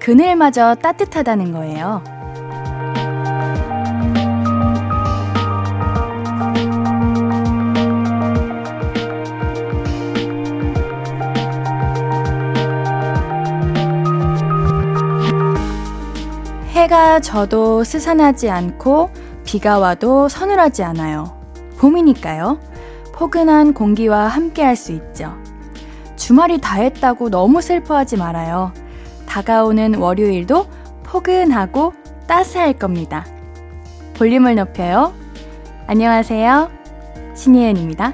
그늘마저 따뜻하다는 거예요. 해가 져도 스산하지 않고 비가 와도 서늘하지 않아요. 봄이니까요. 포근한 공기와 함께 할 수 있죠. 주말이 다 했다고 너무 슬퍼하지 말아요. 다가오는 월요일도 포근하고 따스할 겁니다. 볼륨을 높여요. 안녕하세요. 신예은입니다.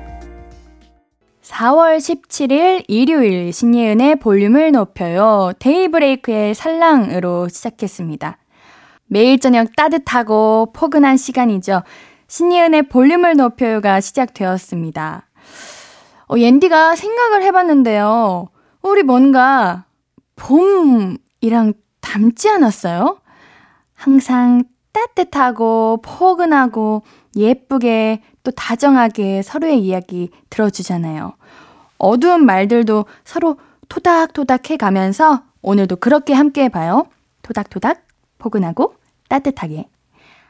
4월 17일 일요일 신예은의 볼륨을 높여요. 데이브레이크의 살랑으로 시작했습니다. 매일 저녁 따뜻하고 포근한 시간이죠. 신예은의 볼륨을 높여요가 시작되었습니다. 어, 옌디가 생각을 해봤는데요. 우리 뭔가 봄이랑 닮지 않았어요? 항상 따뜻하고 포근하고 예쁘게 또 다정하게 서로의 이야기 들어주잖아요. 어두운 말들도 서로 토닥토닥 해가면서 오늘도 그렇게 함께 해봐요. 토닥토닥 포근하고 따뜻하게.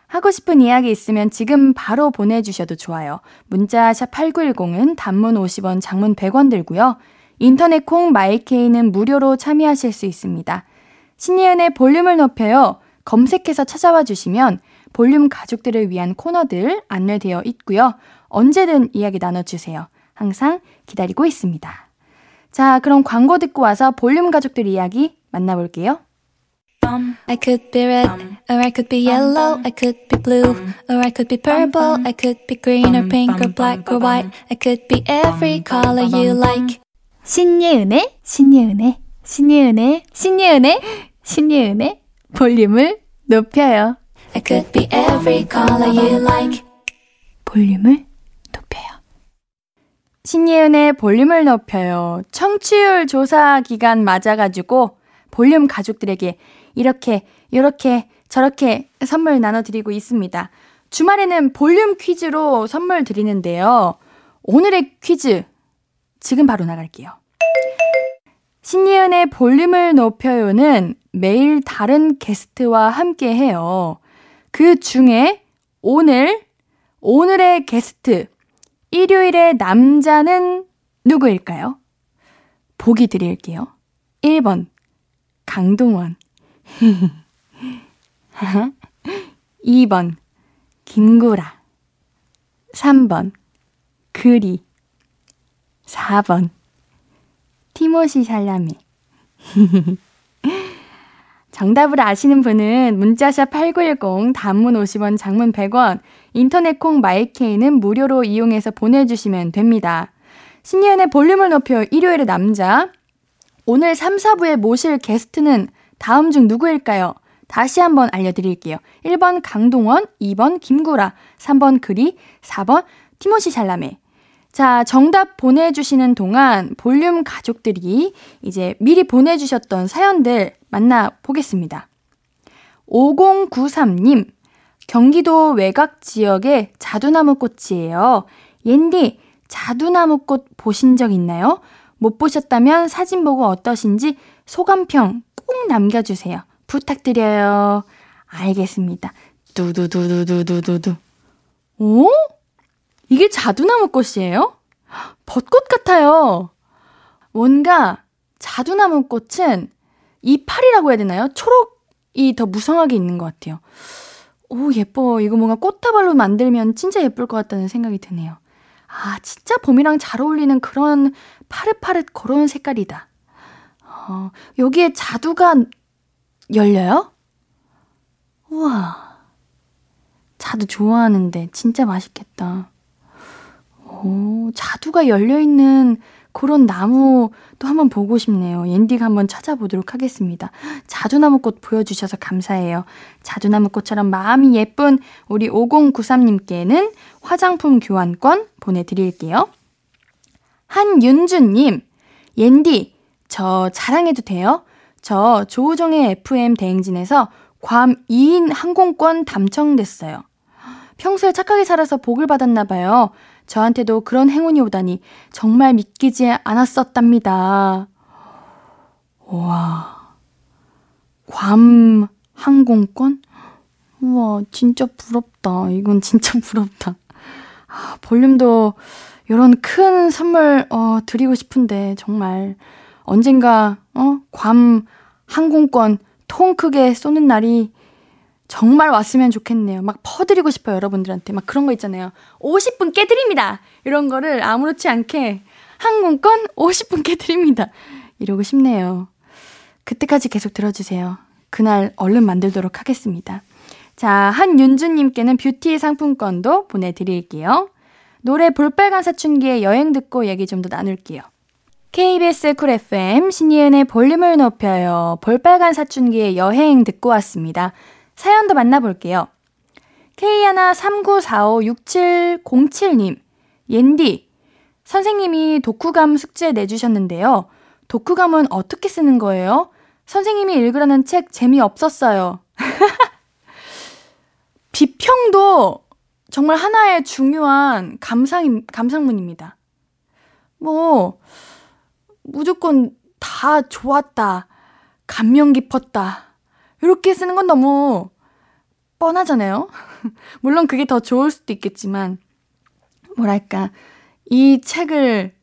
하고 싶은 이야기 있으면 지금 바로 보내주셔도 좋아요. 문자 샵 8910은 단문 50원, 장문 100원 들고요. 인터넷 콩 마이케이는 무료로 참여하실 수 있습니다. 신예은의 볼륨을 높여요. 검색해서 찾아와 주시면 볼륨 가족들을 위한 코너들 안내되어 있고요. 언제든 이야기 나눠주세요. 항상 기다리고 있습니다. 자, 그럼 광고 듣고 와서 볼륨 가족들 이야기 만나볼게요. I could be red, or I could be yellow, I could be blue, or I could be purple, I could be green or pink or black or white, I could be every color you like. 신예은의, 신예은의, 신예은의, 신예은의, 신예은의 볼륨을 높여요. I could be every color you like. 볼륨을 높여요. 신예은의 볼륨을 높여요. 청취율 조사 기간 맞아가지고 볼륨 가족들에게 이렇게, 이렇게, 저렇게 선물 나눠드리고 있습니다. 주말에는 볼륨 퀴즈로 선물 드리는데요. 오늘의 퀴즈, 지금 바로 나갈게요. 신예은의 볼륨을 높여요는 매일 다른 게스트와 함께 해요. 그 중에 오늘, 오늘의 게스트, 일요일의 남자는 누구일까요? 보기 드릴게요. 1번, 강동원. 2번, 김구라. 3번, 그리. 4번, 티모시 샬라메. 정답을 아시는 분은 문자샵 8910 단문 50원 장문 100원 인터넷 콩 마이케이는 무료로 이용해서 보내주시면 됩니다. 신예은의 볼륨을 높여 일요일의 남자 오늘 3, 4부에 모실 게스트는 다음 중 누구일까요? 다시 한번 알려드릴게요. 1번 강동원, 2번 김구라, 3번 그리, 4번 티모시 샬라메. 자, 정답 보내주시는 동안 볼륨 가족들이 이제 미리 보내주셨던 사연들 만나보겠습니다. 5093님, 경기도 외곽 지역의 자두나무 꽃이에요. 옌디, 자두나무 꽃 보신 적 있나요? 못 보셨다면 사진 보고 어떠신지 소감평 꼭 남겨주세요. 부탁드려요. 알겠습니다. 두두두두두두두. 오? 이게 자두나무 꽃이에요? 벚꽃 같아요. 뭔가 자두나무 꽃은 이파리라고 해야 되나요? 초록이 더 무성하게 있는 것 같아요. 오, 예뻐. 이거 뭔가 꽃다발로 만들면 진짜 예쁠 것 같다는 생각이 드네요. 아, 진짜 봄이랑 잘 어울리는 그런 파릇파릇 그런 색깔이다. 어, 여기에 자두가 열려요? 우와. 자두 좋아하는데 진짜 맛있겠다. 오, 자두가 열려있는 그런 나무도 한번 보고 싶네요. 옌디가 한번 찾아보도록 하겠습니다. 자두나무꽃 보여주셔서 감사해요. 자두나무꽃처럼 마음이 예쁜 우리 5093님께는 화장품 교환권 보내드릴게요. 한윤주님, 옌디, 저 자랑해도 돼요? 저 조우정의 FM 대행진에서 괌 2인 항공권 당첨됐어요. 평소에 착하게 살아서 복을 받았나봐요. 저한테도 그런 행운이 오다니 정말 믿기지 않았었답니다. 와, 괌 항공권? 우와, 진짜 부럽다. 이건 진짜 부럽다. 아, 볼륨도 이런 큰 선물, 어, 드리고 싶은데, 정말. 언젠가, 어, 괌 항공권 통 크게 쏘는 날이 정말 왔으면 좋겠네요. 막 퍼드리고 싶어요, 여러분들한테. 막 그런 거 있잖아요. 50분 깨드립니다! 이런 거를 아무렇지 않게 항공권 50분 깨드립니다. 이러고 싶네요. 그때까지 계속 들어주세요. 그날 얼른 만들도록 하겠습니다. 자, 한윤주님께는 뷰티 상품권도 보내드릴게요. 노래 볼빨간 사춘기의 여행 듣고 얘기 좀 더 나눌게요. KBS 쿨 FM 신이은의 볼륨을 높여요. 볼빨간 사춘기의 여행 듣고 왔습니다. 사연도 만나볼게요. K139456707님, 옌디, 선생님이 독후감 숙제 내주셨는데요. 독후감은 어떻게 쓰는 거예요? 선생님이 읽으라는 책 재미없었어요. 비평도 정말 하나의 중요한 감상, 감상문입니다. 뭐, 무조건 다 좋았다. 감명 깊었다. 이렇게 쓰는 건 너무 뻔하잖아요? 물론 그게 더 좋을 수도 있겠지만, 뭐랄까, 이 책을,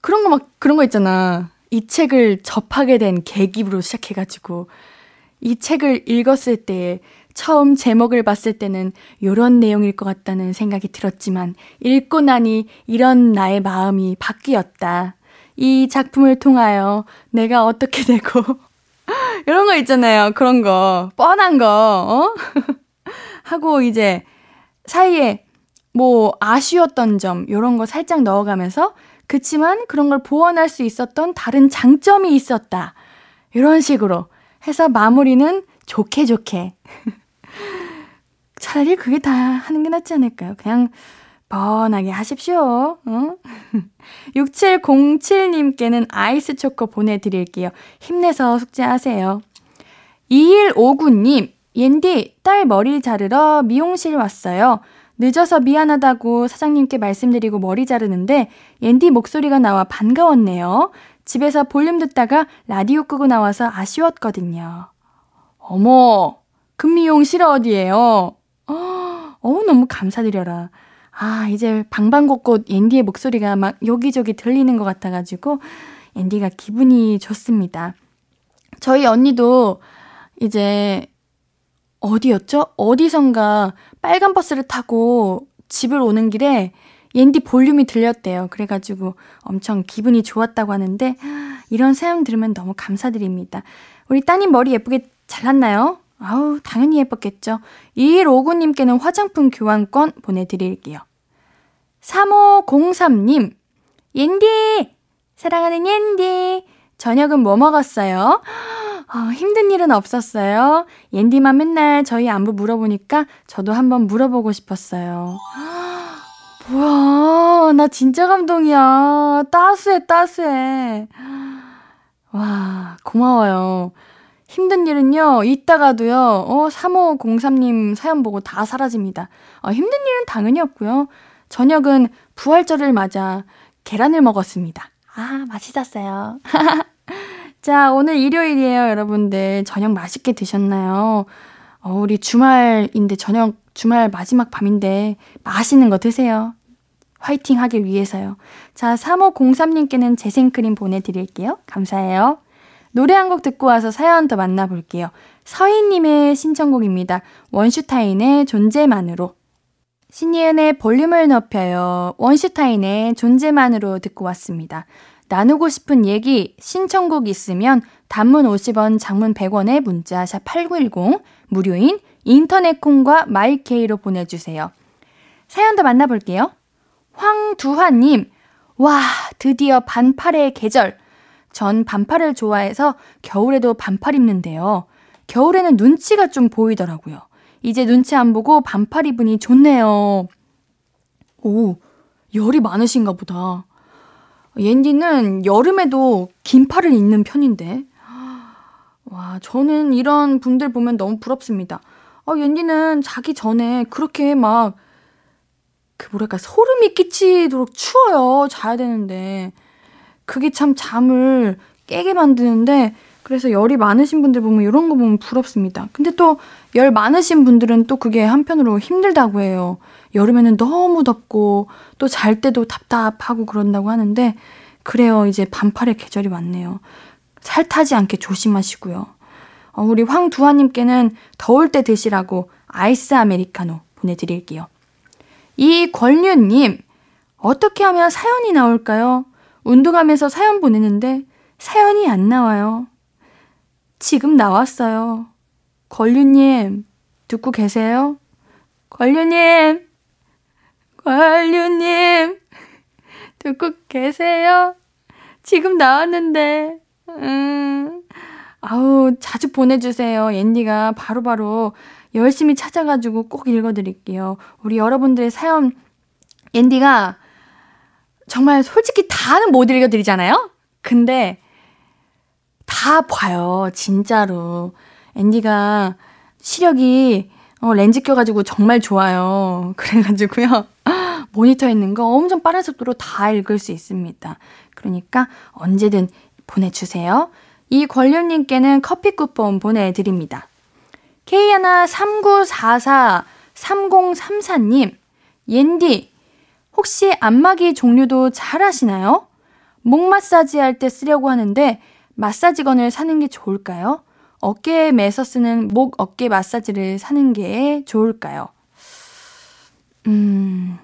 그런 거 막, 그런 거 있잖아. 이 책을 접하게 된 계기로 시작해가지고, 이 책을 읽었을 때, 처음 제목을 봤을 때는 요런 내용일 것 같다는 생각이 들었지만, 읽고 나니 이런 나의 마음이 바뀌었다. 이 작품을 통하여 내가 어떻게 되고, 이런 거 있잖아요. 그런 거. 뻔한 거, 어? 하고 이제 사이에 뭐 아쉬웠던 점, 요런 거 살짝 넣어가면서 그치만 그런 걸 보완할 수 있었던 다른 장점이 있었다. 이런 식으로 해서 마무리는 좋게 좋게. 차라리 그게 다 하는 게 낫지 않을까요? 그냥 뻔하게 하십시오. 어? 6707님께는 아이스 초코 보내드릴게요. 힘내서 숙제하세요. 2159님, 옌디, 딸 머리 자르러 미용실 왔어요. 늦어서 미안하다고 사장님께 말씀드리고 머리 자르는데 옌디 목소리가 나와 반가웠네요. 집에서 볼륨 듣다가 라디오 끄고 나와서 아쉬웠거든요. 어머, 금미용실 어디예요? 어, 너무 감사드려라. 아, 이제 방방곡곡 앤디의 목소리가 막 여기저기 들리는 것 같아가지고, 앤디가 기분이 좋습니다. 저희 언니도 이제, 어디였죠? 어디선가 빨간 버스를 타고 집을 오는 길에 옌디 볼륨이 들렸대요. 그래가지고 엄청 기분이 좋았다고 하는데, 이런 사연 들으면 너무 감사드립니다. 우리 따님 머리 예쁘게 잘랐나요? 아우, 당연히 예뻤겠죠. 2159님께는 화장품 교환권 보내드릴게요. 3503님, 옌디! 사랑하는 옌디! 저녁은 뭐 먹었어요? 어, 힘든 일은 없었어요. 옌디만 맨날 저희 안부 물어보니까 저도 한번 물어보고 싶었어요. 뭐야, 나 진짜 감동이야. 따스해, 따스해. 와, 고마워요. 힘든 일은요, 있다가도요, 어, 3503님 사연 보고 다 사라집니다. 어, 힘든 일은 당연히 없고요. 저녁은 부활절을 맞아 계란을 먹었습니다. 아, 맛있었어요. 자, 오늘 일요일이에요, 여러분들. 저녁 맛있게 드셨나요? 어, 우리 주말인데, 저녁, 주말 마지막 밤인데, 맛있는 거 드세요. 화이팅 하길 위해서요. 자, 3503님께는 재생크림 보내드릴게요. 감사해요. 노래 한 곡 듣고 와서 사연 더 만나볼게요. 서희님의 신청곡입니다. 원슈타인의 존재만으로. 신예은의 볼륨을 높여요. 원슈타인의 존재만으로 듣고 왔습니다. 나누고 싶은 얘기, 신청곡 있으면 단문 50원, 장문 100원의 문자 샵 8910 무료인 인터넷 콩과 마이케이로 보내주세요. 사연 도 만나볼게요. 황두환님, 와, 드디어 반팔의 계절. 전 반팔을 좋아해서 겨울에도 반팔 입는데요. 겨울에는 눈치가 좀 보이더라고요. 이제 눈치 안 보고 반팔 입으니 좋네요. 오, 열이 많으신가 보다. 옌디는 여름에도 긴 팔을 입는 편인데. 와, 저는 이런 분들 보면 너무 부럽습니다. 아, 옌디는 자기 전에 그렇게 막, 그 뭐랄까, 소름이 끼치도록 추워요. 자야 되는데. 그게 참 잠을 깨게 만드는데 그래서 열이 많으신 분들 보면 이런 거 보면 부럽습니다. 근데 또 열 많으신 분들은 또 그게 한편으로 힘들다고 해요. 여름에는 너무 덥고 또 잘 때도 답답하고 그런다고 하는데 그래요. 이제 반팔의 계절이 왔네요. 살 타지 않게 조심하시고요. 어, 우리 황두아님께는 더울 때 드시라고 아이스 아메리카노 보내드릴게요. 이권류님, 어떻게 하면 사연이 나올까요? 운동하면서 사연 보내는데 사연이 안 나와요. 지금 나왔어요. 권류님, 듣고 계세요? 권류님, 권류님, 듣고 계세요? 지금 나왔는데, 음, 아우, 자주 보내주세요. 옌디가 바로 바로 열심히 찾아가지고 꼭 읽어드릴게요. 우리 여러분들의 사연, 옌디가 정말 솔직히 다는 못 읽어드리잖아요? 근데 다 봐요. 진짜로. 앤디가 시력이 어, 렌즈 껴가지고 정말 좋아요. 그래가지고요. 모니터 있는 거 엄청 빠른 속도로 다 읽을 수 있습니다. 그러니까 언제든 보내주세요. 이 권류님께는 커피 쿠폰 보내드립니다. K139443034님, 옌디, 혹시 안마기 종류도 잘 아시나요? 목 마사지 할 때 쓰려고 하는데 마사지건을 사는 게 좋을까요? 어깨에 매서 쓰는 목 어깨 마사지를 사는 게 좋을까요? 음,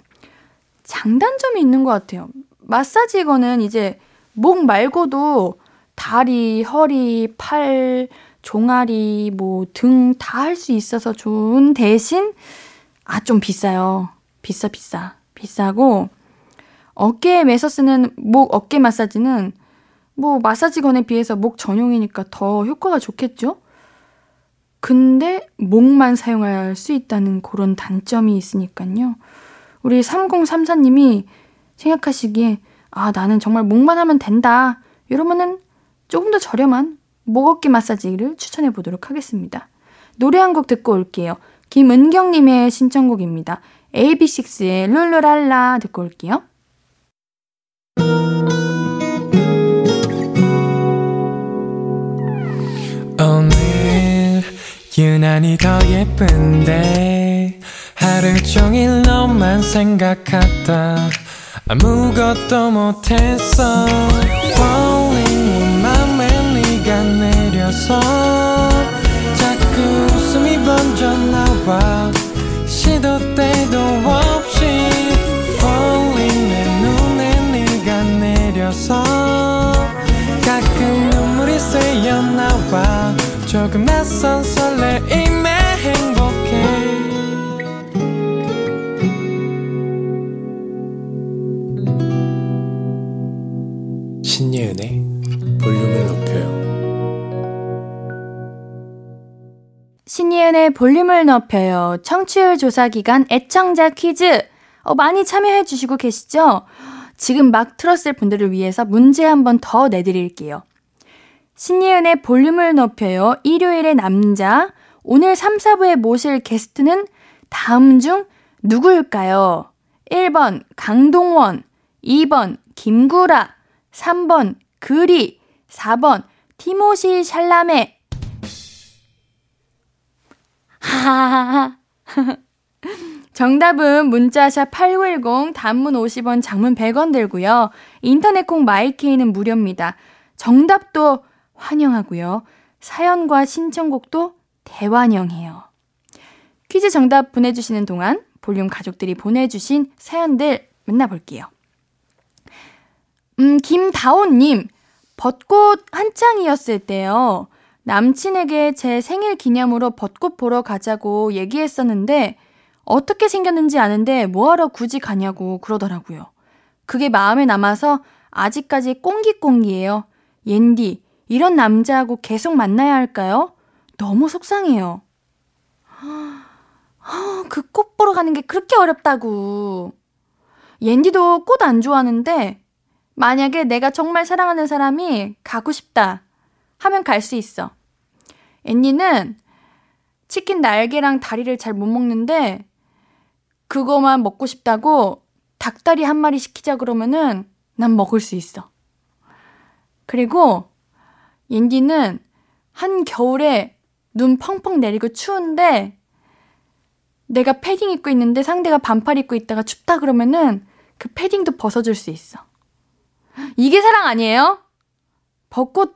장단점이 있는 것 같아요. 마사지건은 이제 목 말고도 다리, 허리, 팔, 종아리, 뭐 등 다 할 수 있어서 좋은 대신 아, 좀 비싸요. 비싸, 비싸. 비싸고 어깨에 매서 쓰는 목 어깨 마사지는 뭐 마사지건에 비해서 목 전용이니까 더 효과가 좋겠죠? 근데 목만 사용할 수 있다는 그런 단점이 있으니까요. 우리 3034님이 생각하시기에 아, 나는 정말 목만 하면 된다. 이러면은 조금 더 저렴한 목 어깨 마사지를 추천해 보도록 하겠습니다. 노래 한 곡 듣고 올게요. 김은경님의 신청곡입니다. AB6IX의 룰루랄라 듣고 올게요. 오늘 유난히 더 예쁜데 하루 종일 너만 생각하다 아무것도 못했어 Falling 맘에 네가 내려서 자꾸 웃음이 번져 나와 눈물이 새어 나와 조금 낯선 설레임에 행복해 신예은의 볼륨을 높여요 신예은의 볼륨을 높여요. 청취율 조사 기간 애청자 퀴즈. 어, 많이 참여해 주시고 계시죠? 지금 막 틀었을 분들을 위해서 문제 한 번 더 내드릴게요. 신예은의 볼륨을 높여요. 일요일의 남자. 오늘 3, 4부에 모실 게스트는 다음 중 누구일까요? 1번 강동원, 2번 김구라, 3번 그리, 4번 티모시 샬라메. 정답은 문자샵 8910 단문 50원 장문 100원 들고요. 인터넷 콩 마이케이는 무료입니다. 정답도 환영하고요. 사연과 신청곡도 대환영해요. 퀴즈 정답 보내주시는 동안 볼륨 가족들이 보내주신 사연들 만나볼게요. 음, 김다온님, 벚꽃 한창이었을 때요. 남친에게 제 생일 기념으로 벚꽃 보러 가자고 얘기했었는데 어떻게 생겼는지 아는데 뭐하러 굳이 가냐고 그러더라고요. 그게 마음에 남아서 아직까지 꽁기꽁기예요. 옌디, 이런 남자하고 계속 만나야 할까요? 너무 속상해요. 그꽃 보러 가는 게 그렇게 어렵다고. 옌디도 꽃 안 좋아하는데 만약에 내가 정말 사랑하는 사람이 가고 싶다 하면 갈 수 있어. 앤니는 치킨 날개랑 다리를 잘 못 먹는데 그거만 먹고 싶다고 닭다리 한 마리 시키자 그러면은 난 먹을 수 있어. 그리고 옌디는 한 겨울에 눈 펑펑 내리고 추운데 내가 패딩 입고 있는데 상대가 반팔 입고 있다가 춥다 그러면은 그 패딩도 벗어줄 수 있어. 이게 사랑 아니에요? 벚꽃,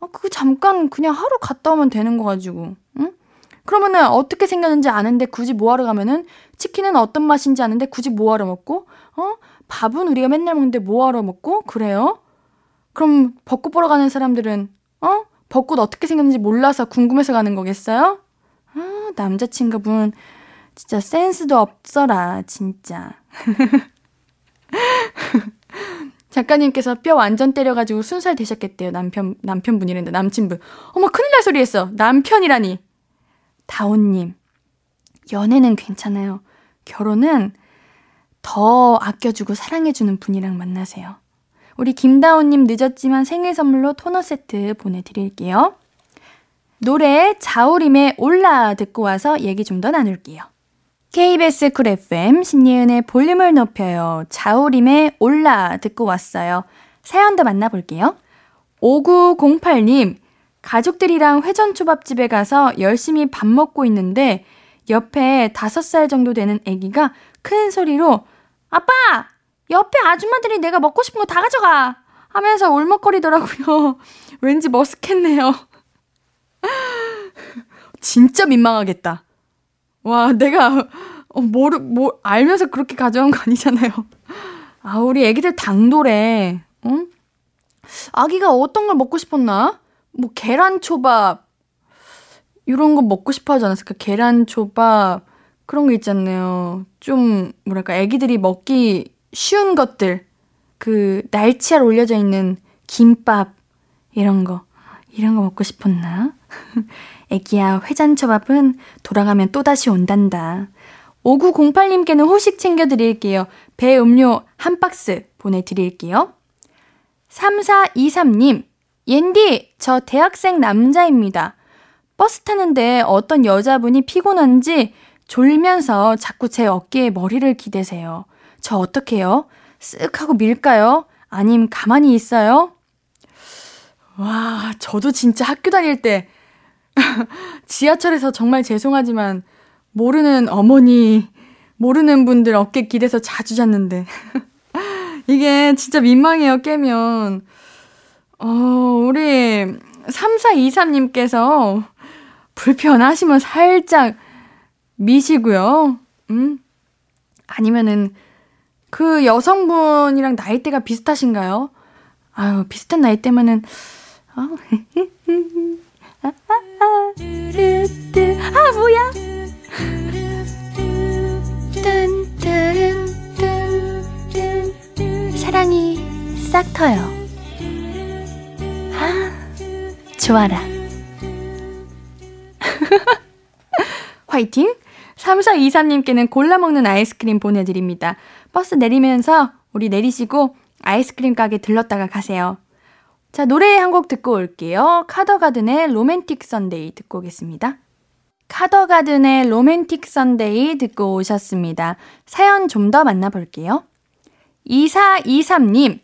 어, 그거 잠깐 그냥 하루 갔다 오면 되는 거 가지고, 응? 그러면은 어떻게 생겼는지 아는데 굳이 뭐하러 가면은 치킨은 어떤 맛인지 아는데 굳이 뭐하러 먹고, 어? 밥은 우리가 맨날 먹는데 뭐하러 먹고, 그래요? 그럼 벚꽃 보러 가는 사람들은, 어? 벚꽃 어떻게 생겼는지 몰라서 궁금해서 가는 거겠어요? 아, 남자친구분, 진짜 센스도 없어라, 진짜. 작가님께서 뼈 완전 때려가지고 순살 되셨겠대요. 남편, 남편분이랬는데, 남친분. 어머, 큰일 날 소리 했어. 남편이라니. 다온님. 연애는 괜찮아요. 결혼은 더 아껴주고 사랑해주는 분이랑 만나세요. 우리 김다온님 늦었지만 생일 선물로 토너 세트 보내드릴게요. 노래 자우림의 올라 듣고 와서 얘기 좀 더 나눌게요. KBS 쿨 FM 신예은의 볼륨을 높여요. 자우림의 올라 듣고 왔어요. 사연도 만나볼게요. 5908님, 가족들이랑 회전초밥집에 가서 열심히 밥 먹고 있는데 옆에 5살 정도 되는 아기가 큰 소리로 아빠! 옆에 아줌마들이 내가 먹고 싶은 거 다 가져가! 하면서 울먹거리더라고요. 왠지 머쓱했네요. 진짜 민망하겠다. 와, 내가, 어, 모르, 뭐, 알면서 그렇게 가져온 거 아니잖아요. 아, 우리 애기들 당돌해. 응? 아기가 어떤 걸 먹고 싶었나? 뭐, 계란초밥, 이런 거 먹고 싶어 하지 않았을까? 계란초밥, 그런 거 있잖아요. 좀, 뭐랄까, 애기들이 먹기 쉬운 것들. 그, 날치알 올려져 있는 김밥, 이런 거. 이런 거 먹고 싶었나? 애기야, 회잔초밥은 돌아가면 또다시 온단다. 5908님께는 호식 챙겨드릴게요. 배 음료 한 박스 보내드릴게요. 3423님, 옌디, 저 대학생 남자입니다. 버스 타는데 어떤 여자분이 피곤한지 졸면서 자꾸 제 어깨에 머리를 기대세요. 저 어떡해요? 쓱 하고 밀까요? 아님 가만히 있어요? 와, 저도 진짜 학교 다닐 때 지하철에서 정말 죄송하지만 모르는 어머니, 모르는 분들 어깨 기대서 자주 잤는데. 이게 진짜 민망해요, 깨면. 어, 우리 3423님께서 불편하시면 살짝 미시고요. 음? 아니면은 그 여성분이랑 나이대가 비슷하신가요? 아유, 비슷한 나이대면은, 어, 아, 뭐야? 사랑이 싹 터요. 아, 좋아라. 화이팅! 3423님께는 골라 먹는 아이스크림 보내드립니다. 버스 내리면서 우리 내리시고 아이스크림 가게 들렀다가 가세요. 자, 노래 한 곡 듣고 올게요. 카더가든의 Romantic Sunday 듣고 오겠습니다. 카더가든의 Romantic Sunday 듣고 오셨습니다. 사연 좀 더 만나볼게요. 2423님,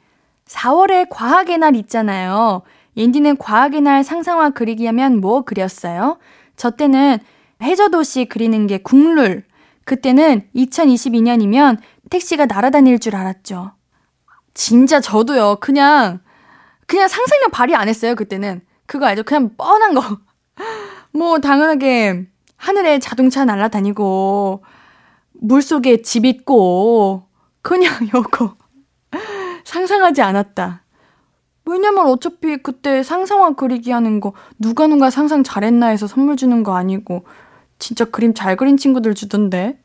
4월에 과학의 날 있잖아요. 옌디는 과학의 날 상상화 그리기 하면 뭐 그렸어요? 저 때는 해저도시 그리는 게 국룰. 그때는 2022년이면 택시가 날아다닐 줄 알았죠. 진짜 저도요. 그냥 그냥 상상력 발휘 안 했어요, 그때는. 그거 알죠? 그냥 뻔한 거. 뭐, 당연하게 하늘에 자동차 날아다니고, 물 속에 집 있고, 그냥 요거. 상상하지 않았다. 왜냐면 어차피 그때 상상화 그리기 하는 거 누가 누가 상상 잘했나 해서 선물 주는 거 아니고 진짜 그림 잘 그린 친구들 주던데.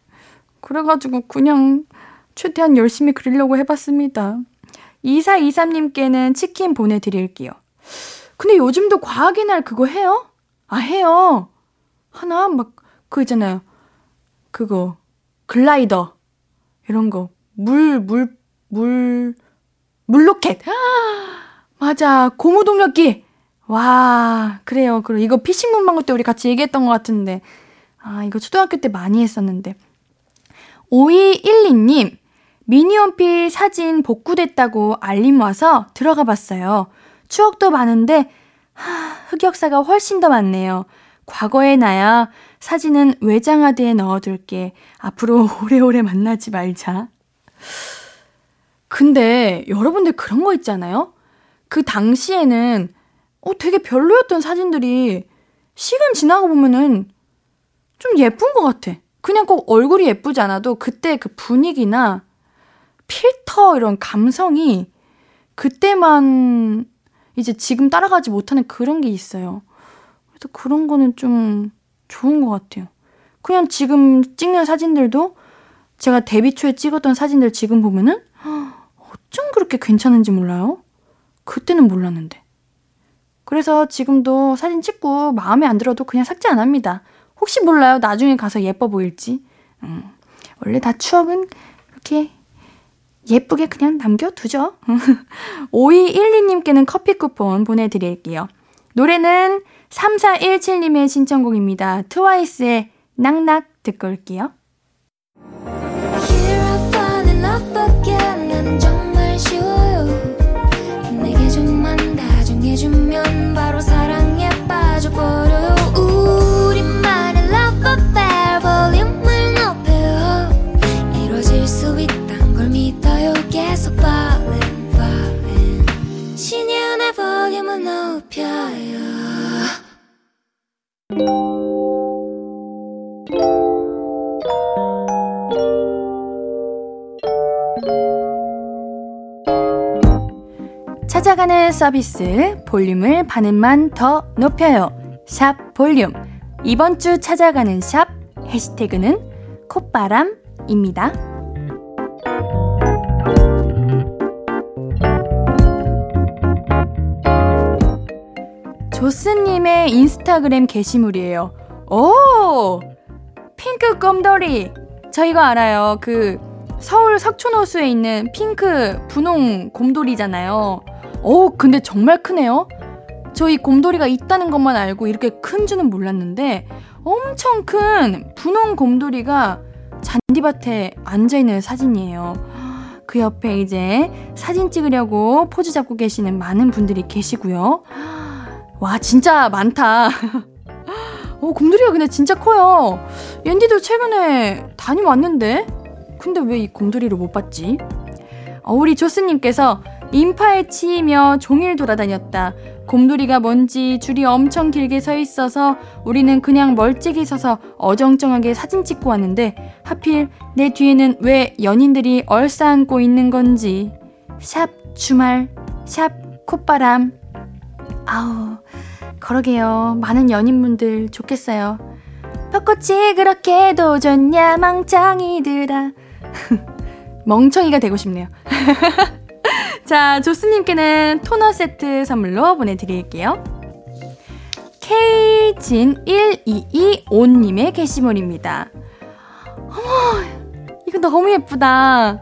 그래가지고 그냥 최대한 열심히 그리려고 해봤습니다. 2423님께는 치킨 보내드릴게요. 근데 요즘도 과학의 날 그거 해요? 아, 해요. 하나, 막, 그 있잖아요. 그거, 글라이더. 이런 거. 물, 물, 물, 물로켓. 아, 맞아. 고무동력기. 와, 그래요. 그리고 이거 피싱 문방구 때 우리 같이 얘기했던 것 같은데. 아, 이거 초등학교 때 많이 했었는데. 5212님, 미니홈피 사진 복구됐다고 알림 와서 들어가 봤어요. 추억도 많은데, 하, 흑역사가 훨씬 더 많네요. 과거의 나야 사진은 외장하드에 넣어둘게. 앞으로 오래오래 만나지 말자. 근데 여러분들 그런 거 있잖아요? 그 당시에는 어, 되게 별로였던 사진들이 시간 지나고 보면은 좀 예쁜 것 같아. 그냥 꼭 얼굴이 예쁘지 않아도 그때 그 분위기나 필터 이런 감성이 그때만 이제 지금 따라가지 못하는 그런 게 있어요. 그래서 그런 거는 좀 좋은 것 같아요. 그냥 지금 찍는 사진들도 제가 데뷔 초에 찍었던 사진들 지금 보면은 어쩜 그렇게 괜찮은지 몰라요? 그때는 몰랐는데. 그래서 지금도 사진 찍고 마음에 안 들어도 그냥 삭제 안 합니다. 혹시 몰라요. 나중에 가서 예뻐 보일지. 음, 원래 다 추억은 이렇게 예쁘게 그냥 남겨두죠. 5212님께는 커피 쿠폰 보내드릴게요. 노래는 3417님의 신청곡입니다. 트와이스의 낙낙 듣고 올게요. 바로 사랑에 빠져버려 falling falling 신예은의 볼륨을 높여요 찾아가는 서비스 볼륨을 반음만 더 높여요. 샵 볼륨. 이번 주 찾아가는 샵 해시태그는 콧바람입니다. 조스님의 인스타그램 게시물이에요. 오! 핑크 껌돌이. 저 이거 알아요. 그 서울 석촌호수에 있는 핑크 분홍 곰돌이잖아요. 오, 근데 정말 크네요. 저희 곰돌이가 있다는 것만 알고 이렇게 큰 줄은 몰랐는데 엄청 큰 분홍 곰돌이가 잔디밭에 앉아있는 사진이에요. 그 옆에 이제 사진 찍으려고 포즈 잡고 계시는 많은 분들이 계시고요. 와, 진짜 많다. 어, 곰돌이가 근데 진짜 커요. 옌디도 최근에 다녀왔는데? 근데 왜 이 곰돌이를 못 봤지? 어, 우리 조스님께서 인파에 치이며 종일 돌아다녔다. 곰돌이가 뭔지 줄이 엄청 길게 서 있어서 우리는 그냥 멀찍이 서서 어정쩡하게 사진 찍고 왔는데 하필 내 뒤에는 왜 연인들이 얼싸안고 있는 건지. 샵 주말, 샵 콧바람. 아우, 그러게요. 많은 연인분들 좋겠어요. 벚꽃이 그렇게도 좋냐, 망창이들아. 멍청이가 되고 싶네요. 자, 조스님께는 토너 세트 선물로 보내드릴게요. K진1225님의 게시물입니다. 어머, 이거 너무 예쁘다.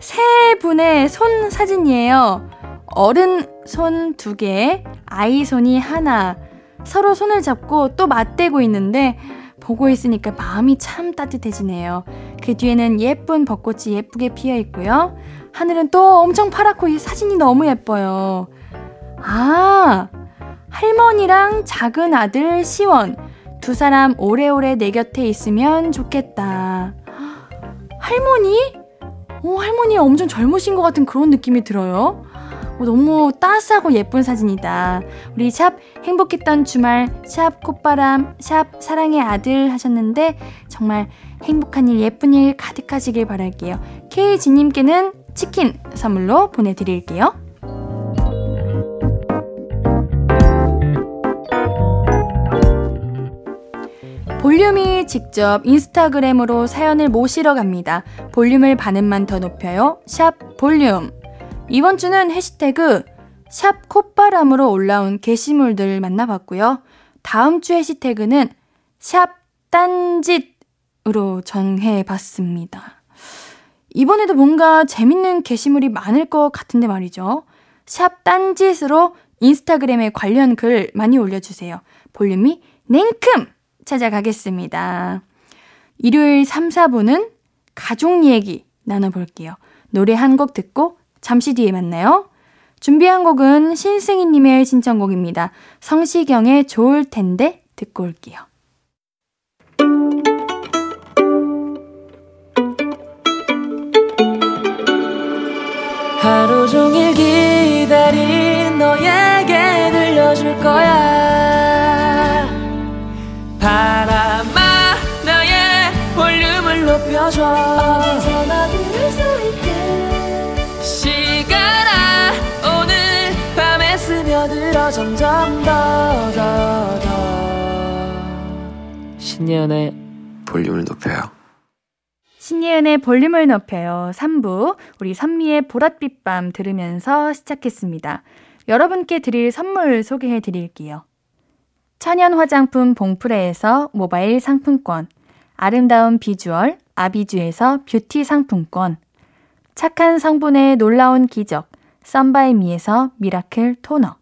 세 분의 손 사진이에요. 어른 손 두 개, 아이 손이 하나. 서로 손을 잡고 또 맞대고 있는데, 보고 있으니까 마음이 참 따뜻해지네요. 그 뒤에는 예쁜 벚꽃이 예쁘게 피어 있고요. 하늘은 또 엄청 파랗고 이 사진이 너무 예뻐요. 아, 할머니랑 작은 아들 시원. 두 사람 오래오래 내 곁에 있으면 좋겠다. 할머니? 오, 할머니 엄청 젊으신 것 같은 그런 느낌이 들어요. 오, 너무 따스하고 예쁜 사진이다. 우리 샵 행복했던 주말, 샵 콧바람, 샵 사랑의 아들 하셨는데 정말 행복한 일, 예쁜 일 가득하시길 바랄게요. K지님께는 치킨 선물로 보내드릴게요. 볼륨이 직접 인스타그램으로 사연을 모시러 갑니다. 볼륨을 반음만 더 높여요. 샵 볼륨. 이번 주는 해시태그 샵 콧바람으로 올라온 게시물들 만나봤고요. 다음 주 해시태그는 샵 딴짓으로 정해봤습니다. 이번에도 뭔가 재밌는 게시물이 많을 것 같은데 말이죠. 샵 딴짓으로 인스타그램에 관련 글 많이 올려주세요. 볼륨이 냉큼 찾아가겠습니다. 일요일 3, 4분은 가족 얘기 나눠볼게요. 노래 한 곡 듣고 잠시 뒤에 만나요. 준비한 곡은 신승희님의 신청곡입니다. 성시경의 좋을 텐데 듣고 올게요. 하루 종일 기다린 너에게 들려줄 거야 바람아 나의 볼륨을 높여줘 점점 더 더 더 신예은의 볼륨을 높여요 신예은의 볼륨을 높여요. 3부. 우리 선미의 보랏빛 밤 들으면서 시작했습니다. 여러분께 드릴 선물 소개해 드릴게요. 천연 화장품 봉프레에서 모바일 상품권. 아름다운 비주얼 아비주에서 뷰티 상품권. 착한 성분의 놀라운 기적. 썬바이미에서 미라클 토너.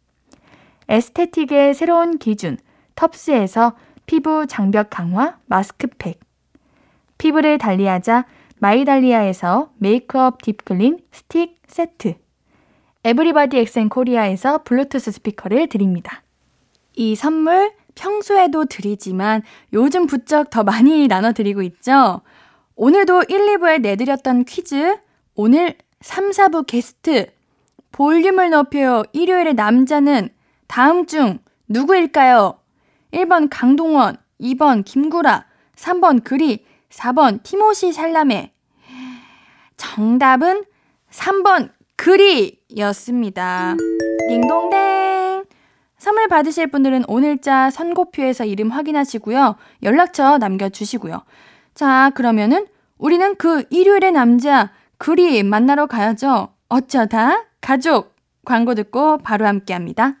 esthetic의 새로운 기준 텁스에서 피부 장벽 강화 마스크팩. 피부를 달리하자 마이달리아에서 메이크업 deep clean 스틱 세트. everybody 엑센 코리아에서 블루투스 스피커를 드립니다. 이 선물 평소에도 드리지만 요즘 부쩍 더 많이 나눠드리고 있죠? 오늘도 1, 2부에 내드렸던 퀴즈, 오늘 3, 4부 게스트, 볼륨을 높여요. 일요일의 남자는 다음 중 누구일까요? 1번 강동원, 2번 김구라, 3번 그리, 4번 티모시 샬라메. 정답은 3번 그리였습니다. 딩동댕. 선물 받으실 분들은 오늘자 선고표에서 이름 확인하시고요. 연락처 남겨주시고요. 자, 그러면은 우리는 그 일요일의 남자 그리 만나러 가야죠. 어쩌다 가족 광고 듣고 바로 함께 합니다.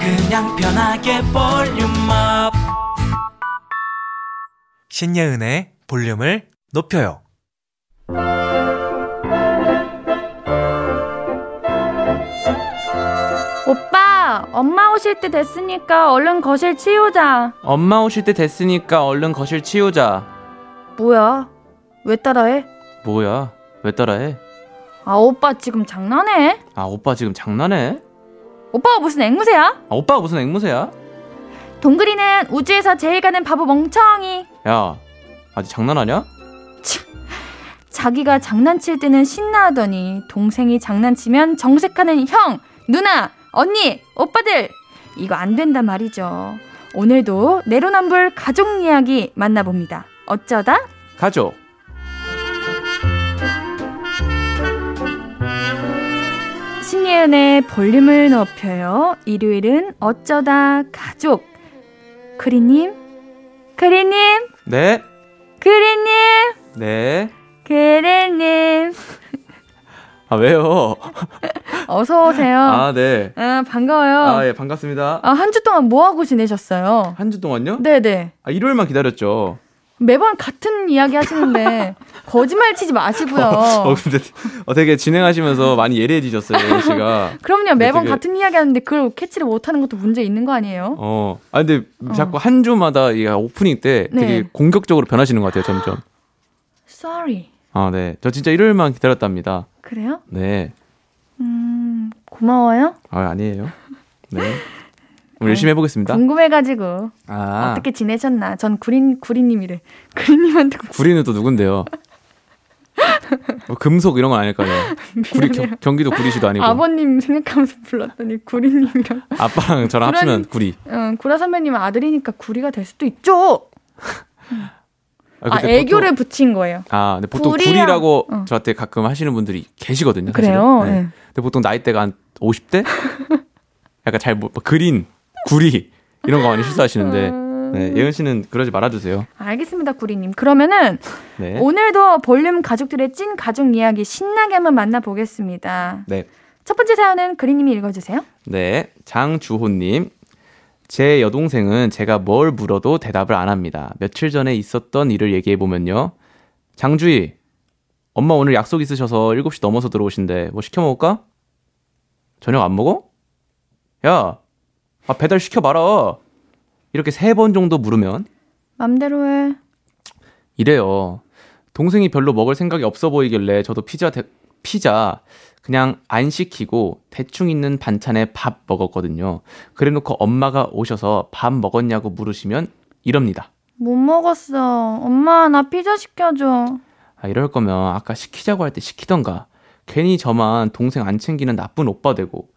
그냥 편하게 볼륨업. 신예은의 볼륨을 높여요. 오빠, 엄마 오실 때 됐으니까 얼른 거실 치우자. 엄마 오실 때 됐으니까 얼른 거실 치우자. 뭐야? 왜 따라해? 뭐야? 왜 따라해? 아, 오빠 지금 장난해? 아, 오빠 지금 장난해? 오빠가 무슨 앵무새야? 아, 오빠가 무슨 앵무새야? 동그리는 우주에서 제일 가는 바보 멍청이. 야, 아직 장난하냐? 자기가 장난칠 때는 신나하더니 동생이 장난치면 정색하는 형, 누나, 언니, 오빠들. 이거 안 된단 말이죠. 오늘도 내로남불 가족 이야기 만나봅니다. 어쩌다? 가족. 신예은의 볼륨을 높여요. 일요일은 어쩌다 가족. 크리님, 크리님, 네, 크리님, 네. 크리님. 아, 왜요? 어서 오세요. 아, 아, 네. 반가워요. 아, 예, 반갑습니다. 아, 한 주 동안 뭐 하고 지내셨어요? 한 주 동안요? 네네. 아, 일요일만 기다렸죠. 매번 같은 이야기 하시는데 거짓말 치지 마시고요. 어, 근데 어, 되게 진행하시면서 많이 예리해지셨어요, 예은 씨가. 그럼요. 매번 되게- 같은 이야기 하는데 그걸 캐치를 못 하는 것도 문제 있는 거 아니에요? 어. 아, 근데 자꾸 한 주마다 이 오프닝 때 되게 네. 공격적으로 변하시는 것 같아요, 점점. Sorry. 아, 네. 저 진짜 일요일만 기다렸답니다. 그래요? 네. 음, 고마워요. 아, 아니에요. 네. 오늘 열심히 해보겠습니다. 궁금해가지고 아, 어떻게 지내셨나? 전 구린 구린님이래. 구린님한테 구- 구리는 또 누군데요? 뭐 금속 이런 건 아닐 거 아니에요. 구리, 겨, 경기도 구리시도 아니고. 아버님 생각하면서 불렀더니 구리님이랑. 아빠랑 저랑 합치면 구리. 응, 구라 선배님은 아들이니까 구리가 될 수도 있죠. 아, 아 애교를 보통, 붙인 거예요. 아, 근데 보통 구리랑, 구리라고 어. 저한테 가끔 하시는 분들이 계시거든요. 그래요? 네. 네. 근데 보통 나이대가 한 50대? 약간 잘 뭐, 그린, 구리 이런 거 많이 실수하시는데 음... 네, 예은 씨는 그러지 말아주세요. 알겠습니다, 구리님. 그러면은 네. 오늘도 볼륨 가족들의 찐 가족 이야기 신나게 한번 만나보겠습니다. 네. 첫 번째 사연은 그리님이 읽어주세요. 네, 장주호님. 제 여동생은 제가 뭘 물어도 대답을 안 합니다. 며칠 전에 있었던 일을 얘기해 보면요. 장주희, 엄마 오늘 약속 있으셔서 7시 넘어서 들어오신데 뭐 시켜 먹을까? 저녁 안 먹어? 야, 아, 배달 시켜봐라. 이렇게 세 번 정도 물으면 맘대로 해. 이래요. 동생이 별로 먹을 생각이 없어 보이길래 저도 피자 대, 피자 그냥 안 시키고 대충 있는 반찬에 밥 먹었거든요. 그래 놓고 엄마가 오셔서 밥 먹었냐고 물으시면 이럽니다. 못 먹었어. 엄마, 나 피자 시켜줘. 아, 이럴 거면 아까 시키자고 할 때 시키던가. 괜히 저만 동생 안 챙기는 나쁜 오빠 되고.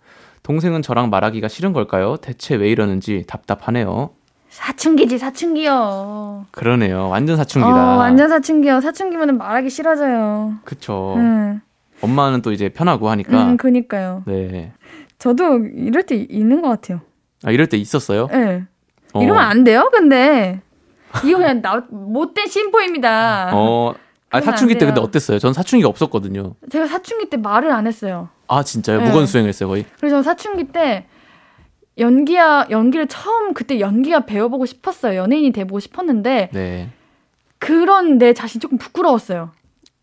동생은 저랑 말하기가 싫은 걸까요? 대체 왜 이러는지 답답하네요. 사춘기지, 사춘기요. 그러네요. 완전 사춘기다. 어, 완전 사춘기요. 사춘기면 말하기 싫어져요. 그쵸. 음. 엄마는 또 이제 편하고 하니까. 음, 그니까요. 네. 저도 이럴 때 있는 것 같아요. 아, 이럴 때 있었어요? 네. 어. 이러면 안 돼요, 근데. 이거 그냥 나, 못된 심보입니다. 어. 아, 사춘기 때 근데 어땠어요? 전 사춘기가 없었거든요. 제가 사춘기 때 말을 안 했어요. 아, 진짜요? 네. 무건 수행 했어요, 거의? 그래서 사춘기 때 연기야, 연기를 처음 그때 연기가 배워보고 싶었어요. 연예인이 돼보고 싶었는데. 네. 그런 내 자신 조금 부끄러웠어요.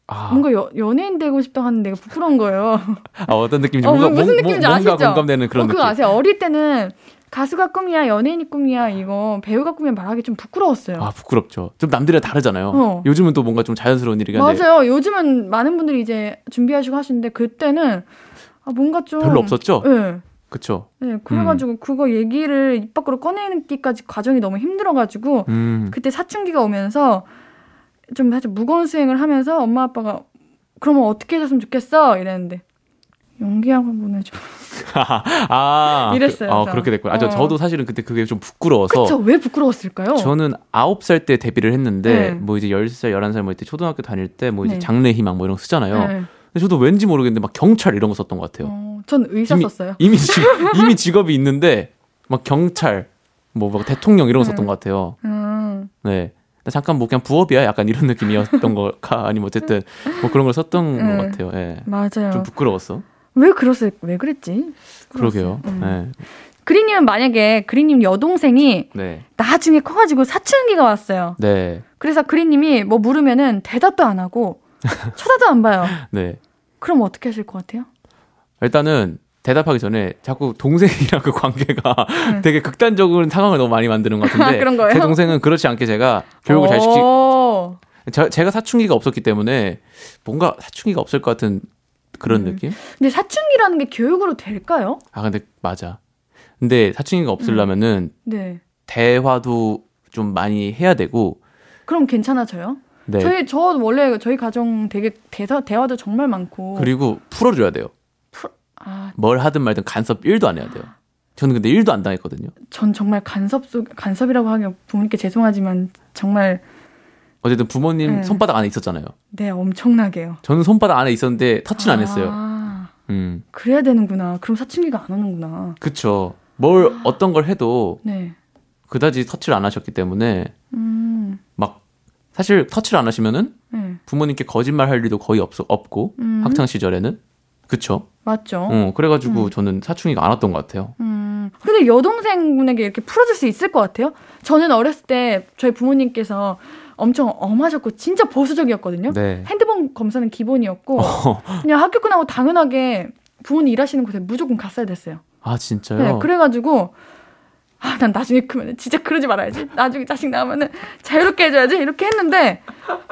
아. 뭔가 여, 연예인 되고 싶다 하는 내가 부끄러운 거예요. 아, 어떤 느낌인지 어, 뭔가, 무슨 느낌인지 뭐, 아시죠? 공감되는 그런 어, 그거 아세요? 어릴 때는 가수가 꿈이야, 연예인이 꿈이야, 이거 배우가 꿈이야 말하기 좀 부끄러웠어요. 아, 부끄럽죠. 좀 남들이랑 다르잖아요. 어. 요즘은 또 뭔가 좀 자연스러운 일이긴 한데. 맞아요. 요즘은 많은 분들이 이제 준비하시고 하시는데 그때는 아, 뭔가 좀 별로 없었죠? 네. 그쵸. 네, 그래가지고 음. 그거 얘기를 입 밖으로 꺼내기까지 과정이 너무 힘들어가지고 음. 그때 사춘기가 오면서 좀 살짝 무거운 수행을 하면서 엄마 아빠가 그러면 어떻게 해줬으면 좋겠어 이랬는데 연기하고 보내줘. 아, 이랬어요. 그, 어, 그렇게 됐고요. 아, 저, 어. 저도 사실은 그때 그게 좀 부끄러워서. 그쵸, 왜 부끄러웠을까요? 저는 9살 때 데뷔를 했는데, 네. 뭐 이제 10살, 11살 뭐 이때 초등학교 다닐 때, 뭐 이제 네. 장래 희망 뭐 이런 거 쓰잖아요. 네. 근데 저도 왠지 모르겠는데 막 경찰 이런 거 썼던 것 같아요. 어, 전 의사 이미, 썼어요. 이미, 지, 이미 직업이 있는데, 막 경찰, 뭐, 막 대통령 이런 거 썼던 것 같아요. 음. 네. 나 잠깐 뭐 그냥 부업이야 약간 이런 느낌이었던 걸까 아니면 어쨌든 뭐 그런 걸 썼던 네. 것 같아요. 예. 맞아요. 좀 부끄러웠어. 왜 그랬을 왜 그랬지? 그러게요. 음. 네. 그린님은 만약에 그린님 여동생이 네. 나중에 커가지고 사춘기가 왔어요. 네. 그래서 그린님이 뭐 물으면은 대답도 안 하고 쳐다도 안 봐요. 네. 그럼 어떻게 하실 것 같아요? 일단은 대답하기 전에 자꾸 동생이랑 그 관계가 네. 되게 극단적인 상황을 너무 많이 만드는 것 같은데 그런 거예요? 제 동생은 그렇지 않게 제가 교육을 잘 시키 저, 제가 사춘기가 없었기 때문에 뭔가 사춘기가 없을 것 같은 그런 음. 느낌? 근데 사춘기라는 게 교육으로 될까요? 아 근데 맞아. 근데 사춘기가 없으려면은 음. 네. 대화도 좀 많이 해야 되고 그럼 괜찮아져요? 네. 저희 저 원래 저희 가정 되게 대화 대화도 정말 많고 그리고 풀어줘야 돼요. 아. 뭘 하든 말든 간섭 1도 안 해야 돼요. 저는 근데 1도 안 당했거든요. 전 정말 간섭 속 간섭이라고 하기 부모님께 죄송하지만 정말 어쨌든 부모님 네. 손바닥 안에 있었잖아요. 네, 엄청나게요. 저는 손바닥 안에 있었는데 터치는 아, 안 했어요. 음. 그래야 되는구나. 그럼 사춘기가 안 오는구나. 그쵸. 뭘 어떤 걸 해도 네. 그다지 터치를 안 하셨기 때문에 음. 막 사실 터치를 안 하시면은 네. 부모님께 거짓말 할 일도 거의 없, 없고 음. 학창 시절에는 그쵸? 맞죠. 어, 그래가지고 음. 저는 사춘기가 안 왔던 것 같아요. 음. 근데 여동생분에게 이렇게 풀어줄 수 있을 것 같아요? 저는 어렸을 때 저희 부모님께서 엄청 엄하셨고 진짜 보수적이었거든요. 네. 핸드폰 검사는 기본이었고 어. 그냥 학교 끝나고 당연하게 부모님 일하시는 곳에 무조건 갔어야 됐어요. 아 진짜요? 네, 그래가지고 아, 난 나중에 크면 진짜 그러지 말아야지. 나중에 자식 나오면은 자유롭게 해줘야지. 이렇게 했는데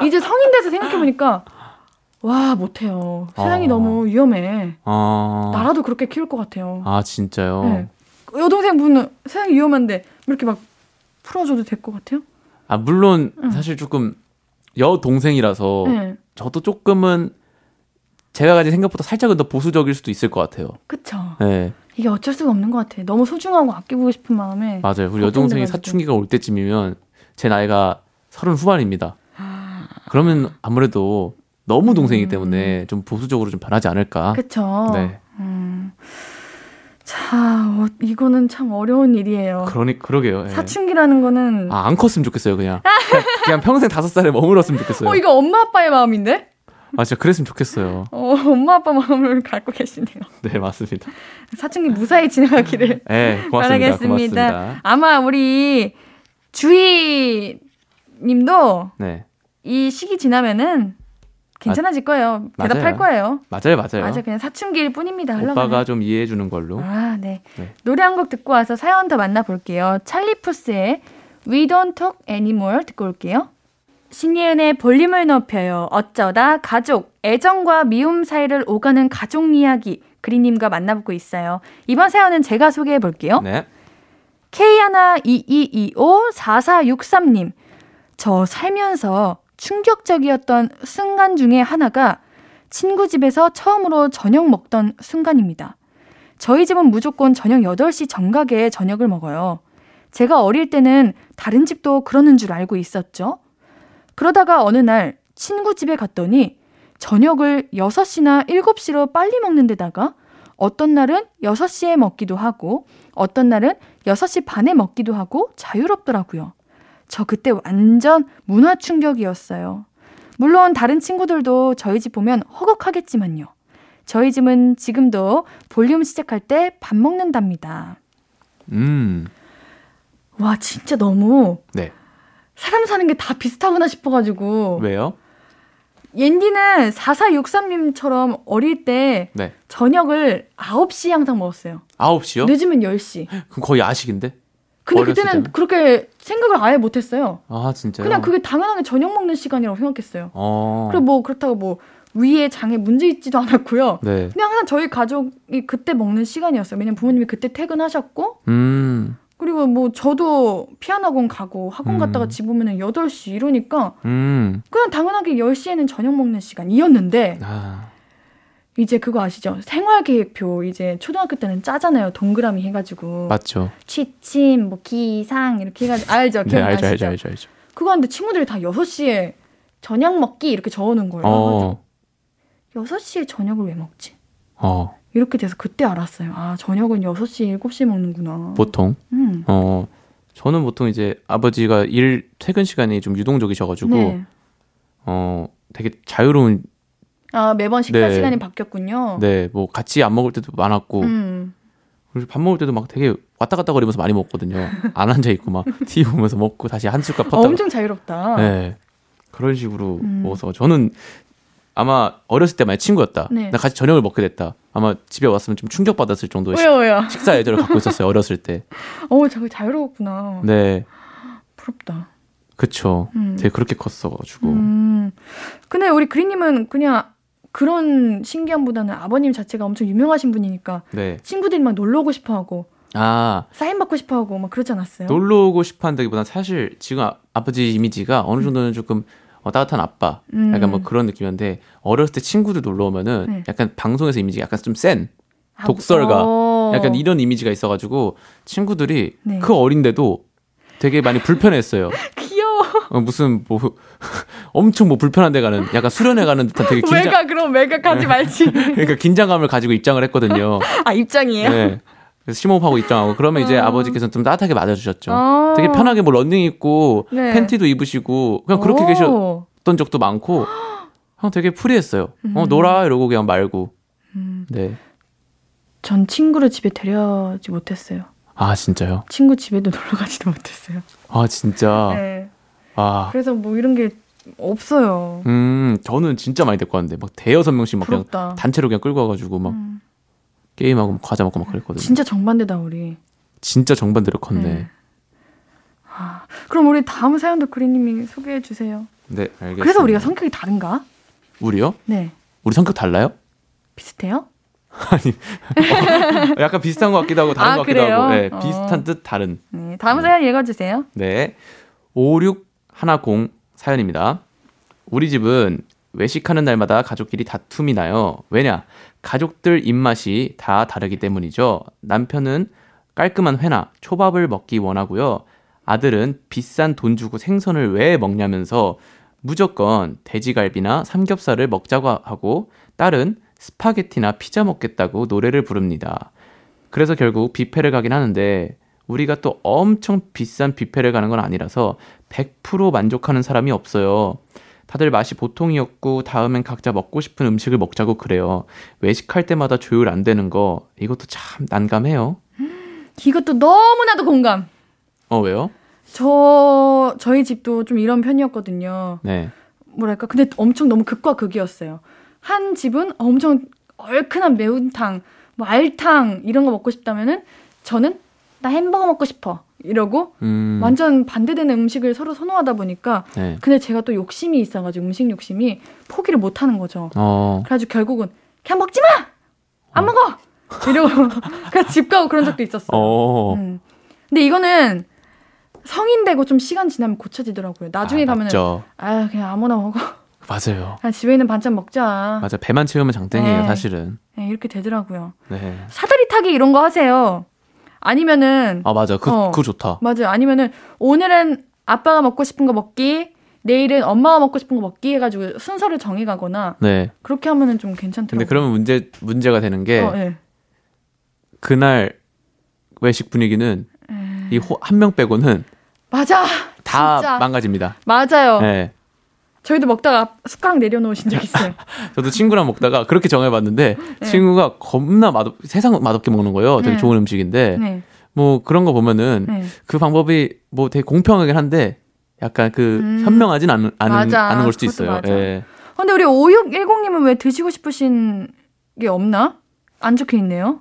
이제 성인 돼서 생각해 보니까 와 못해요. 세상이 아. 너무 위험해. 아. 나라도 그렇게 키울 것 같아요. 아 진짜요? 네. 여동생 분은 세상이 위험한데 이렇게 막 풀어줘도 될 것 같아요? 아 물론 응. 사실 조금 여 동생이라서 네. 저도 조금은 제가 가진 생각보다 살짝은 더 보수적일 수도 있을 것 같아요. 그쵸. 네, 이게 어쩔 수가 없는 것 같아. 너무 소중하고 아끼고 싶은 마음에. 맞아요. 우리 여동생이. 사춘기가 올 때쯤이면 제 나이가 서른 후반입니다. 그러면 아무래도 너무 동생이기 때문에 좀 보수적으로 좀 변하지 않을까. 음. 그쵸. 네. 음. 자, 어, 이거는 참 어려운 일이에요. 그러니 그러게요. 예. 사춘기라는 거는. 아, 안 컸으면 좋겠어요, 그냥. 그냥, 그냥 평생 다섯 살에 머물렀으면 좋겠어요. 어, 이거 엄마 아빠의 마음인데? 아, 진짜 그랬으면 좋겠어요. 어, 엄마 아빠 마음을 갖고 계시네요. 네, 맞습니다. 사춘기 무사히 지나가기를 네, 고맙습니다. 바라겠습니다. 고맙습니다. 아마 우리 주희 님도 네. 이 시기 지나면은 괜찮아질 거예요. 대답할 맞아요. 거예요. 맞아요, 맞아요. 맞아, 그냥 사춘기일 뿐입니다. 오빠가 흘러가는. 좀 이해해 주는 걸로. 아, 네. 네. 노래 한 곡 듣고 와서 사연 더 만나볼게요. 찰리푸스의 We Don't Talk Anymore 듣고 올게요. 신예은의 볼륨을 높여요. 어쩌다 가족, 애정과 미움 사이를 오가는 가족 이야기 그리님과 만나보고 있어요. 이번 사연은 제가 소개해 볼게요. 네. K122254463님. 저 살면서 충격적이었던 순간 중에 하나가 친구 집에서 처음으로 저녁 먹던 순간입니다. 저희 집은 무조건 저녁 8시 정각에 저녁을 먹어요. 제가 어릴 때는 다른 집도 그러는 줄 알고 있었죠. 그러다가 어느 날 친구 집에 갔더니 저녁을 6시나 7시로 빨리 먹는 데다가 어떤 날은 6시에 먹기도 하고 어떤 날은 6시 반에 먹기도 하고 자유롭더라고요. 저 그때 완전 문화 충격이었어요. 물론 다른 친구들도 저희 집 보면 허걱하겠지만요. 저희 집은 지금도 볼륨 시작할 때 밥 먹는답니다. 음. 와, 진짜 너무 네. 사람 사는 게 다 비슷하구나 싶어가지고. 왜요? 옌디는 4463님처럼 어릴 때 네. 저녁을 9시 항상 먹었어요. 9시요? 늦으면 10시. 그럼 거의 야식인데? 근데 그때는 때는? 그렇게 생각을 아예 못했어요. 아, 진짜요? 그냥 그게 당연하게 저녁 먹는 시간이라고 생각했어요. 어. 그리고 뭐 그렇다고 뭐 위에 장에 문제 있지도 않았고요. 네. 그냥 항상 저희 가족이 그때 먹는 시간이었어요. 왜냐면 부모님이 그때 퇴근하셨고 음. 그리고 뭐 저도 피아노 학원 가고 학원 음. 갔다가 집 오면은 8시 이러니까 음. 그냥 당연하게 10시에는 저녁 먹는 시간이었는데 아. 이제 그거 아시죠? 생활계획표 이제 초등학교 때는 짜잖아요. 동그라미 해가지고 맞죠. 취침, 뭐 기상 이렇게 해가지고 알죠? 네, 알죠? 알죠, 알죠, 알죠. 그거 하는데 친구들이 다 6시에 저녁 먹기 이렇게 적어놓은 거예요. 어. 그래가지고 6시에 저녁을 왜 먹지? 어. 이렇게 돼서 그때 알았어요. 아, 저녁은 6시, 7시에 먹는구나. 보통 음. 어. 저는 보통 이제 아버지가 일 퇴근 시간이 좀 유동적이셔 가지고 네. 어 되게 자유로운 아, 매번 식사 네. 시간이 바뀌었군요. 네 뭐 같이 안 먹을 때도 많았고 음. 그리고 밥 먹을 때도 막 되게 왔다 갔다 거리면서 많이 먹거든요. 안 앉아 있고 막 TV 보면서 먹고 다시 한 숟갈 어, 퍼다가 엄청 자유롭다. 네 그런 식으로 음. 먹어서 저는 아마 어렸을 때 만약 친구였다. 네. 나 같이 저녁을 먹게 됐다. 아마 집에 왔으면 좀 충격받았을 정도의 식- 왜요, 왜요? 식사 예절을 갖고 있었어요 어렸을 때. 어, 저거 자유로웠구나. 네, 부럽다. 그쵸. 음. 되게 그렇게 컸어가지고. 음. 근데 우리 그리님은 그냥 그런 신기함보다는 아버님 자체가 엄청 유명하신 분이니까 네. 친구들이 막 놀러 오고 싶어 하고 아 사인 받고 싶어 하고 막 그러지 않았어요? 놀러 오고 싶어 한다기보단 사실 지금 아, 아버지 이미지가 어느 정도는 조금 어, 따뜻한 아빠, 음. 약간 뭐 그런 느낌이었는데 어렸을 때 친구들 놀러 오면은 네. 약간 방송에서 이미지가 약간 좀 센, 아, 독설가. 어. 약간 이런 이미지가 있어가지고 친구들이 네. 그 어린데도 되게 많이 불편했어요. 어, 무슨 뭐 엄청 뭐 불편한 데 가는 약간 수련회 가는 듯한 되게 긴장 외가 그럼 외가 가지 말지. 그러니까 긴장감을 가지고 입장을 했거든요. 아 입장이에요. 네. 그래서 심호흡하고 입장하고 그러면 이제 어. 아버지께서는 좀 따뜻하게 맞아주셨죠. 어. 되게 편하게 뭐 런닝 입고 네. 팬티도 입으시고 그냥 그렇게 오. 계셨던 적도 많고 그냥 되게 프리했어요. 어 놀아 이러고 그냥 말고. 음. 네. 전 친구를 집에 데려지 못했어요. 아 진짜요? 친구 집에도 놀러 가지도 못했어요. 아 진짜. 네. 아. 그래서 뭐 이런 게 없어요. 음 저는 진짜 많이 데리고 왔는데 막 대여섯 명씩 막 그냥 부럽다. 단체로 그냥 끌고 와가지고 막 음. 게임하고 막 과자 먹고 막 그랬거든요. 진짜 정반대다 우리. 진짜 정반대로 컸네. 네. 아, 그럼 우리 다음 사연도 그리님이 소개해 주세요. 네, 알겠습니다. 그래서 우리가 성격이 다른가? 우리요? 네. 우리 성격 달라요? 비슷해요? 어, 약간 비슷한 것 같기도 하고 다른 아, 것 같기도 그래요? 하고. 네, 어. 비슷한 듯 다른. 네. 다음 사연 읽어주세요. 네. 5610 사연입니다. 우리 집은 외식하는 날마다 가족끼리 다툼이 나요. 왜냐? 가족들 입맛이 다 다르기 때문이죠. 남편은 깔끔한 회나 초밥을 먹기 원하고요. 아들은 비싼 돈 주고 생선을 왜 먹냐면서 무조건 돼지갈비나 삼겹살을 먹자고 하고 딸은 스파게티나 피자 먹겠다고 노래를 부릅니다. 그래서 결국 뷔페를 가긴 하는데 우리가 또 엄청 비싼 뷔페를 가는 건 아니라서 100% 만족하는 사람이 없어요. 다들 맛이 보통이었고 다음엔 각자 먹고 싶은 음식을 먹자고 그래요. 외식할 때마다 조율 안 되는 거 이것도 참 난감해요. 이것도 너무나도 공감. 어 왜요? 저 저희 집도 좀 이런 편이었거든요. 네. 뭐랄까 근데 엄청 너무 극과 극이었어요. 한 집은 엄청 얼큰한 매운탕, 뭐 알탕 이런 거 먹고 싶다면은 저는 나 햄버거 먹고 싶어 이러고 음, 완전 반대되는 음식을 서로 선호하다 보니까 네. 근데 제가 또 욕심이 있어가지고 음식 욕심이 포기를 못 하는 거죠. 어. 그래가지고 결국은 그냥 먹지 마! 안 먹어! 이러고 그냥 집 가고 그런 적도 있었어요. 어. 음. 근데 이거는 성인 되고 좀 시간 지나면 고쳐지더라고요. 나중에 아, 가면은. 아 그냥 아무나 먹어. 맞아요. 그냥 집에 있는 반찬 먹자. 맞아. 배만 채우면 장땡이에요, 네. 사실은. 네, 이렇게 되더라고요. 네. 사다리 타기 이런 거 하세요. 아니면은 아, 맞아. 그, 어. 그거 좋다. 맞아요. 아니면은 오늘은 아빠가 먹고 싶은 거 먹기, 내일은 엄마가 먹고 싶은 거 먹기 해가지고 순서를 정해가거나 네. 그렇게 하면은 좀 괜찮더라고요. 근데 그러면 문제, 문제가 되는 게, 어, 예. 그날 외식 분위기는 음. 이한 명 빼고는 맞아. 다 진짜. 망가집니다. 맞아요. 네. 저희도 먹다가 숟가락 내려놓으신 적 있어요. 저도 친구랑 먹다가 그렇게 정해봤는데 친구가 겁나 맛없 세상 맛없게 먹는 거예요. 되게 네. 좋은 음식인데 네. 뭐 그런 거 보면은 네. 그 방법이 뭐 되게 공평하긴 한데 약간 그 음. 현명하진 않은 않은. 않은 걸 수도 있어요. 맞아. 예. 근데 우리 5610님은 왜 드시고 싶으신 게 없나? 안 적혀 있네요.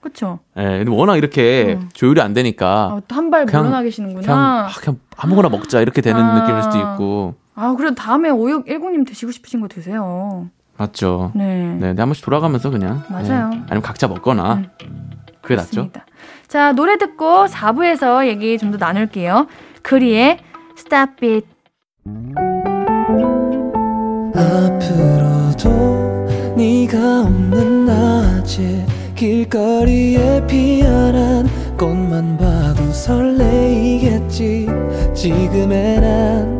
그쵸? 예. 근데 워낙 이렇게 음. 조율이 안 되니까 어, 한발 그냥- 물러나 그냥 계시는구나. 아, 그냥 아무거나 먹자 이렇게 되는 아. 느낌일 수도 있고 아, 그래도 다음에 5610님 드시고 싶으신 거 드세요. 맞죠. 네. 네, 네, 한 번씩 돌아가면서 그냥 맞아요. 예. 아니면 각자 먹거나 음. 그게 낫죠. 자, 노래 듣고 4부에서 얘기 좀 더 나눌게요. 크리의 Stop It. 앞으로도 네가 없는 낮에 길거리에 피어난 꽃만 봐도 설레이겠지 지금의 난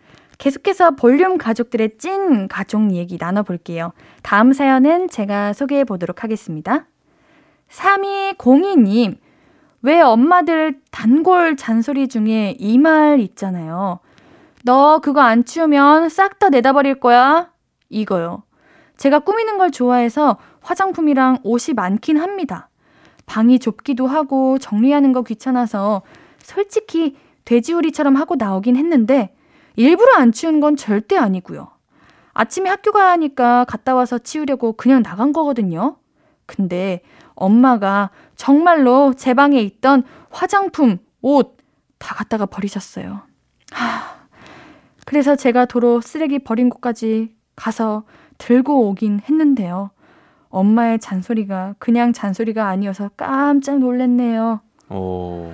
계속해서 볼륨 가족들의 찐 가족 얘기 나눠볼게요. 다음 사연은 제가 소개해 보도록 하겠습니다. 3202님, 왜 엄마들 단골 잔소리 중에 이 말 있잖아요. 너 그거 안 치우면 싹 다 내다 버릴 거야? 이거요. 제가 꾸미는 걸 좋아해서 화장품이랑 옷이 많긴 합니다. 방이 좁기도 하고 정리하는 거 귀찮아서 솔직히 돼지우리처럼 하고 나오긴 했는데 일부러 안 치운 건 절대 아니고요. 아침에 학교 가야 하니까 갔다 와서 치우려고 그냥 나간 거거든요. 근데 엄마가 정말로 제 방에 있던 화장품, 옷 다 갖다가 버리셨어요. 하, 그래서 제가 도로 쓰레기 버린 곳까지 가서 들고 오긴 했는데요. 엄마의 잔소리가 그냥 잔소리가 아니어서 깜짝 놀랐네요. 오.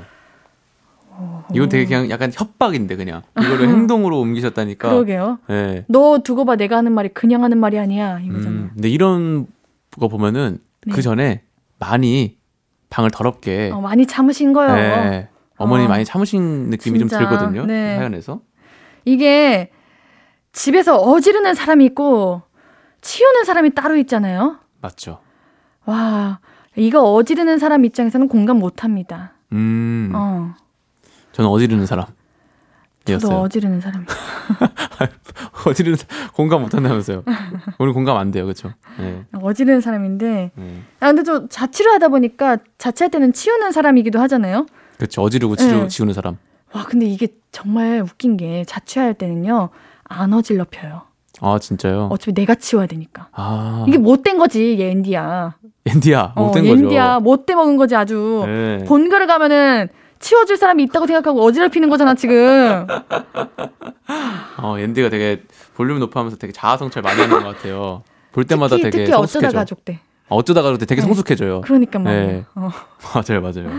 이건 되게 그냥 약간 협박인데 그냥 이거를 행동으로 옮기셨다니까. 그러게요. 예. 너 두고 봐 내가 하는 말이 그냥 하는 말이 아니야 이거잖아요. 음, 근데 이런 거 보면은 네. 그 전에 많이 방을 더럽게 어, 많이 참으신 거요. 예, 어머니 어. 많이 참으신 느낌이 진짜, 좀 들거든요. 네. 사연에서. 이게 집에서 어지르는 사람이 있고 치우는 사람이 따로 있잖아요. 맞죠. 와 이거 어지르는 사람 입장에서는 공감 못합니다. 음. 어, 저는 어지르는 사람. 저도. 어지르는 사람. 어지르는 사- 공감 못 한다면서요. 오늘 공감 안 돼요. 그렇죠? 네. 어지르는 사람인데 네. 아 근데 또 자취를 하다 보니까 자취할 때는 치우는 사람이기도 하잖아요. 그렇죠. 어지르고 치우, 네. 지우는 사람. 와 근데 이게 정말 웃긴 게 자취할 때는요 안 어질러 펴요. 아, 진짜요? 어차피 내가 치워야 되니까. 아. 이게 못된 거지, 얘. 앤디야, 어, 못된 거죠. 앤디야, 못돼 먹은 거지, 아주. 네. 본가를 가면은 치워줄 사람이 있다고 생각하고 어지럽히는 거잖아, 지금. 어, 앤디가 되게 볼륨 높아하면서 되게 자아성찰 많이 하는 것 같아요. 볼 때마다 특히, 되게 특히 어쩌다 성숙해져. 가족 때. 아, 어쩌다가 그때 되게 네. 성숙해져요. 그러니까 뭐. 네. 어. 맞아요, 맞아요.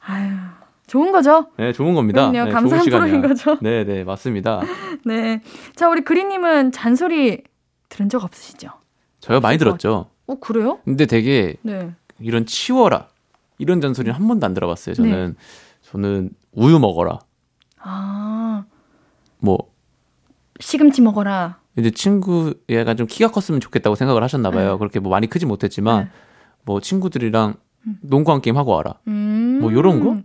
아유, 좋은 거죠? 네, 좋은 겁니다. 그럼요, 네, 감사한. 프로인 거죠. 네, 네, 맞습니다. 네. 자, 우리 그린님은 잔소리 들은 적 없으시죠? 저요 많이 들었죠. 어, 그래요? 근데 되게 네. 이런 치워라 이런 잔소리는 한 번도 안 들어봤어요. 저는 네. 저는 우유 먹어라. 아, 뭐 시금치 먹어라. 이제 친구 얘가 좀 키가 컸으면 좋겠다고 생각을 하셨나 봐요. 네. 그렇게 뭐 많이 크지 못했지만 네. 뭐 친구들이랑 음. 농구 한 게임 하고 와라. 음. 뭐 요런 거?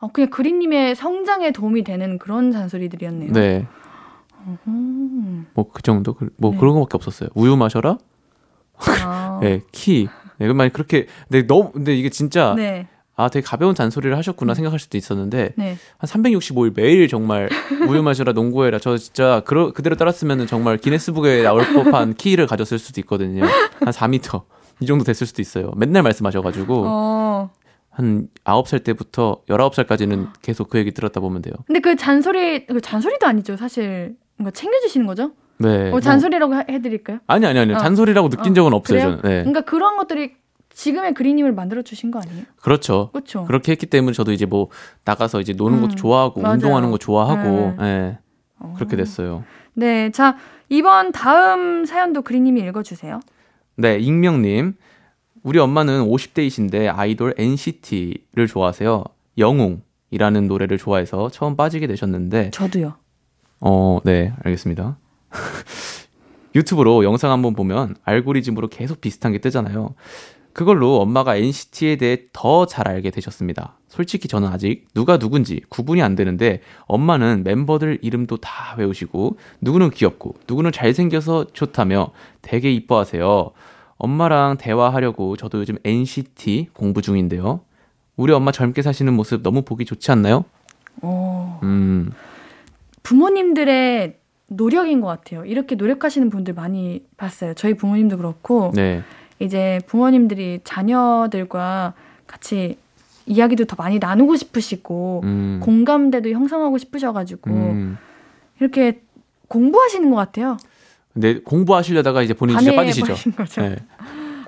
어, 그냥 그린님의 성장에 도움이 되는 그런 잔소리들이었네요. 네. 음. 뭐그 정도 그- 뭐 네. 그런 거밖에 없었어요. 우유 마셔라. 아. 네, 키. 네, 그 많이 그렇게 근데 너무 근데 이게 진짜 네. 아 되게 가벼운 잔소리를 하셨구나 생각할 수도 있었는데 네. 한 365일 매일 정말 우유 마셔라 농구해라 저 진짜 그러, 그대로 따랐으면 정말 기네스북에 나올 법한 키를 가졌을 수도 있거든요 한 4m 이 정도 됐을 수도 있어요 맨날 말씀하셔가지고 어. 한 9살 때부터 19살까지는 계속 그 얘기 들었다 보면 돼요 근데 그 잔소리, 그 잔소리도 아니죠. 사실. 뭔가 챙겨주시는 거죠? 네 어, 뭐- 잔소리라고 하- 해드릴까요? 아니 아니 아니 어. 잔소리라고 느낀 어, 적은 없어요 그래요? 저는 네 그러니까 그런 것들이 지금의 그린님을 만들어 주신 거 아니에요? 그렇죠 그렇죠. 그렇게 했기 때문에 저도 이제 뭐 나가서 이제 노는 것도 음, 좋아하고 맞아요. 운동하는 거 좋아하고 네. 예 어. 그렇게 됐어요 네, 자 이번 다음 사연도 그린님이 읽어 주세요. 네, 익명 님. 우리 엄마는 50대이신데 아이돌 NCT를 좋아하세요. 영웅이라는 노래를 좋아해서 처음 빠지게 되셨는데, 저도요. 어, 네, 알겠습니다. 유튜브로 영상 한번 보면 알고리즘으로 계속 비슷한 게 뜨잖아요. 그걸로 엄마가 NCT에 대해 더 잘 알게 되셨습니다. 솔직히 저는 아직 누가 누군지 구분이 안 되는데 엄마는 멤버들 이름도 다 외우시고 누구는 귀엽고 누구는 잘생겨서 좋다며 되게 이뻐하세요. 엄마랑 대화하려고 저도 요즘 NCT 공부 중인데요. 우리 엄마 젊게 사시는 모습 너무 보기 좋지 않나요? 어, 음, 부모님들의 노력인 것 같아요. 이렇게 노력하시는 분들 많이 봤어요. 저희 부모님도 그렇고 네. 이제 부모님들이 자녀들과 같이 이야기도 더 많이 나누고 싶으시고 음, 공감대도 형성하고 싶으셔가지고 음. 이렇게 공부하시는 것 같아요. 근데 공부하시려다가 이제 본인이 진짜 빠지시죠. 네.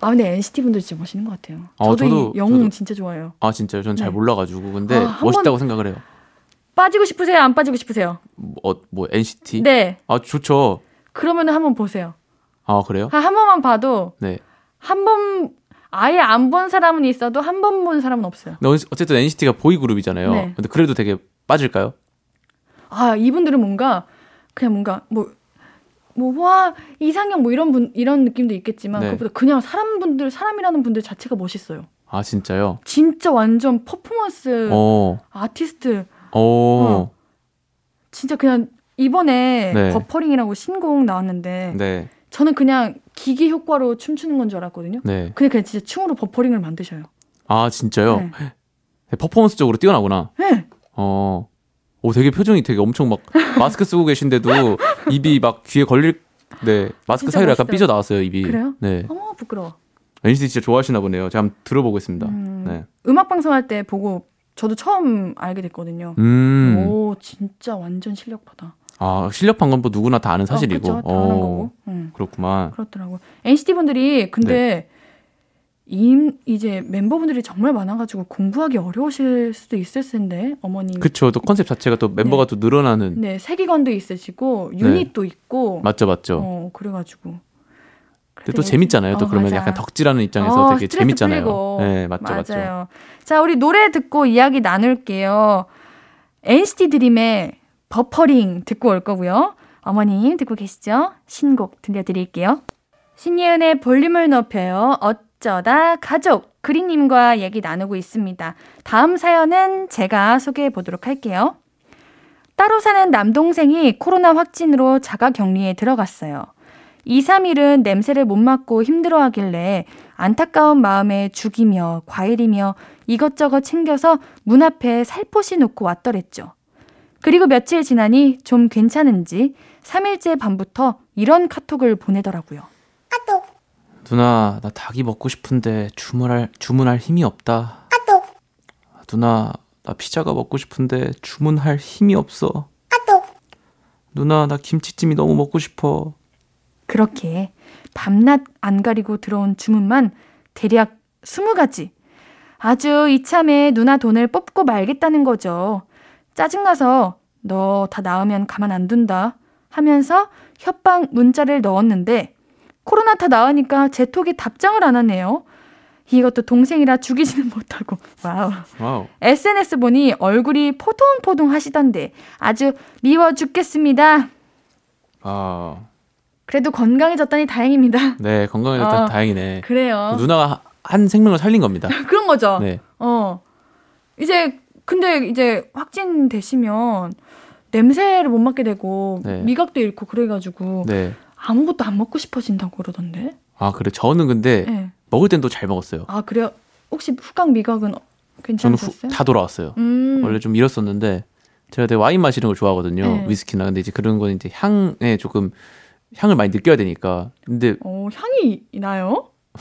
아 근데 NCT 분들 진짜 멋있는 것 같아요. 어, 저도, 저도- 이 영웅 저도- 진짜 좋아해요. 아 진짜요? 전잘 네. 몰라가지고 근데 아, 한 멋있다고 생각을 해요. 빠지고 싶으세요? 안 빠지고 싶으세요? 뭐, 어, 뭐 NCT? 네. 아 좋죠. 그러면 한번 보세요. 아 그래요? 한, 한 번만 봐도 네. 한 번 아예 안 본 사람은 있어도 한 번 본 사람은 없어요. 근데 어쨌든 NCT가 보이 그룹이잖아요. 네. 근데 그래도 되게 빠질까요? 아 이분들은 뭔가 그냥 뭔가 뭐. 뭐, 와, 이상형 뭐 이런 분, 이런 느낌도 있겠지만, 네. 그것보다 그냥 사람분들, 사람이라는 분들 자체가 멋있어요. 아 진짜요? 진짜 완전 퍼포먼스 어, 아티스트. 어, 진짜 그냥 이번에 네. 버퍼링이라고 신곡 나왔는데, 네, 저는 그냥 기기 효과로 춤추는 건 줄 알았거든요. 네. 근데 그냥 진짜 춤으로 버퍼링을 만드셔요. 아 진짜요? 네. 퍼포먼스적으로 뛰어나구나. 네. 어, 오 되게 표정이 되게 엄청 막 마스크 쓰고 계신데도 입이 막 귀에 걸릴. 네, 마스크 사이로 약간. 삐져 나왔어요 입이. 그래요? 네, 어머, 부끄러워. NCT 진짜 좋아하시나 보네요. 제가 한번 들어보겠습니다. 음, 네. 음악 방송 할 때 보고 저도 처음 알게 됐거든요. 음, 오, 진짜 완전 실력파다. 아 실력 판건 뭐 누구나 다 아는 사실이고. 어, 그쵸, 다 아는 거고. 음, 그렇구만. 그렇더라고. NCT 분들이 근데 네. 임 이제 멤버분들이 정말 많아가지고 공부하기 어려우실 수도 있을 텐데 어머님. 그쵸. 또 컨셉 자체가 또 멤버가 또 늘어나는. 네, 세기관도 있으시고 유닛도 있고. 맞죠, 맞죠. 어, 그래가지고. 근데 또 재밌잖아요. 또 어, 그러면 맞아. 약간 덕질하는 입장에서 어, 되게 재밌잖아요. 풀리고. 네, 맞죠, 맞죠. 맞아요. 자, 우리 노래 듣고 이야기 나눌게요. NCT 드림의 버퍼링 듣고 올 거고요. 어머님 듣고 계시죠? 신곡 들려드릴게요. 신예은의 볼륨을 높여요. 어쩌다 가족 그린님과 얘기 나누고 있습니다. 다음 사연은 제가 소개해 보도록 할게요. 따로 사는 남동생이 코로나 확진으로 자가 격리에 들어갔어요. 2, 3일은 냄새를 못 맡고 힘들어 하길래 안타까운 마음에 죽이며 과일이며 이것저것 챙겨서 문 앞에 살포시 놓고 왔더랬죠. 그리고 며칠 지나니 좀 괜찮은지 3일째 밤부터 이런 카톡을 보내더라고요. 누나, 나 닭이 먹고 싶은데 주문할, 주문할 힘이 없다. 누나, 나 피자가 먹고 싶은데 주문할 힘이 없어. 누나, 나 김치찜이 너무 먹고 싶어. 그렇게 밤낮 안 가리고 들어온 주문만 대략 20가지. 아주 이참에 누나 돈을 뽑고 말겠다는 거죠. 짜증나서 너 다 나으면 가만 안 둔다 하면서 협박 문자를 넣었는데 코로나 다 나으니까 제 톡에 답장을 안 하네요. 이것도 동생이라 죽이지는 못하고 와우. 와우. SNS 보니 얼굴이 포동포동 하시던데 아주 미워 죽겠습니다. 아, 그래도 건강해졌다니 다행입니다. 네, 건강해졌다. 어. 다행이네. 그래요. 누나가 한 생명을 살린 겁니다. 그런 거죠. 네. 어. 이제 근데 이제 확진되시면 냄새를 못 맡게 되고 네. 미각도 잃고 그래가지고 네. 아무것도 안 먹고 싶어진다고 그러던데. 아, 그래. 저는 근데 네. 먹을 땐 또 잘 먹었어요. 아 그래요? 혹시 후각 미각은 저는 괜찮으셨어요? 후, 다 돌아왔어요. 음. 원래 좀 잃었었는데 제가 되게 와인 마시는 걸 좋아하거든요. 네. 위스키나. 근데 이제 그런 건 이제 향에 조금 향을 많이 느껴야 되니까. 근데 어 향이 나요?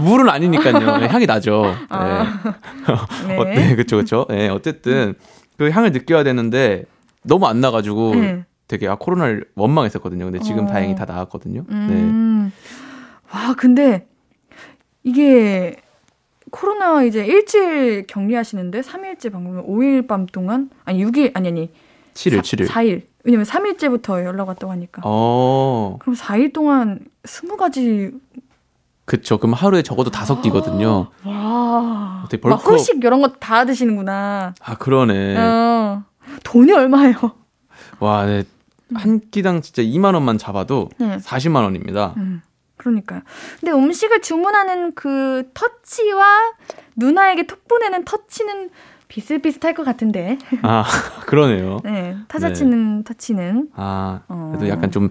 물은 아니니까요. 네, 향이 나죠. 네. 아. 네. 어, 네, 그쵸, 그쵸. 네, 어쨌든 그 향을 느껴야 되는데 너무 안 나가지고 네. 되게 아 코로나를 원망했었거든요. 근데 지금 어. 다행히 다 나았거든요. 네. 음. 와, 근데 이게 코로나 이제 일주일 격리하시는데 3일째 방금 5일 밤 동안 아니 6일 아니 아니 7일, 7일. 4일. 왜냐면 3일째부터 연락 왔다고 하니까. 어, 그럼 4일 동안 20가지 그쵸. 그럼 하루에 적어도 다섯 끼거든요. 와. 되게 막 후식 이런 거 다 드시는구나. 아, 그러네. 어. 돈이 얼마예요? 와, 네. 한 끼당 진짜 2만 원만 잡아도 네. 40만 원입니다. 음. 그러니까요. 근데 음식을 주문하는 그 터치와 누나에게 톡 보내는 터치는 비슷비슷할 것 같은데. 아, 그러네요. 네. 타자 치는 터치는. 아, 어. 그래도 약간 좀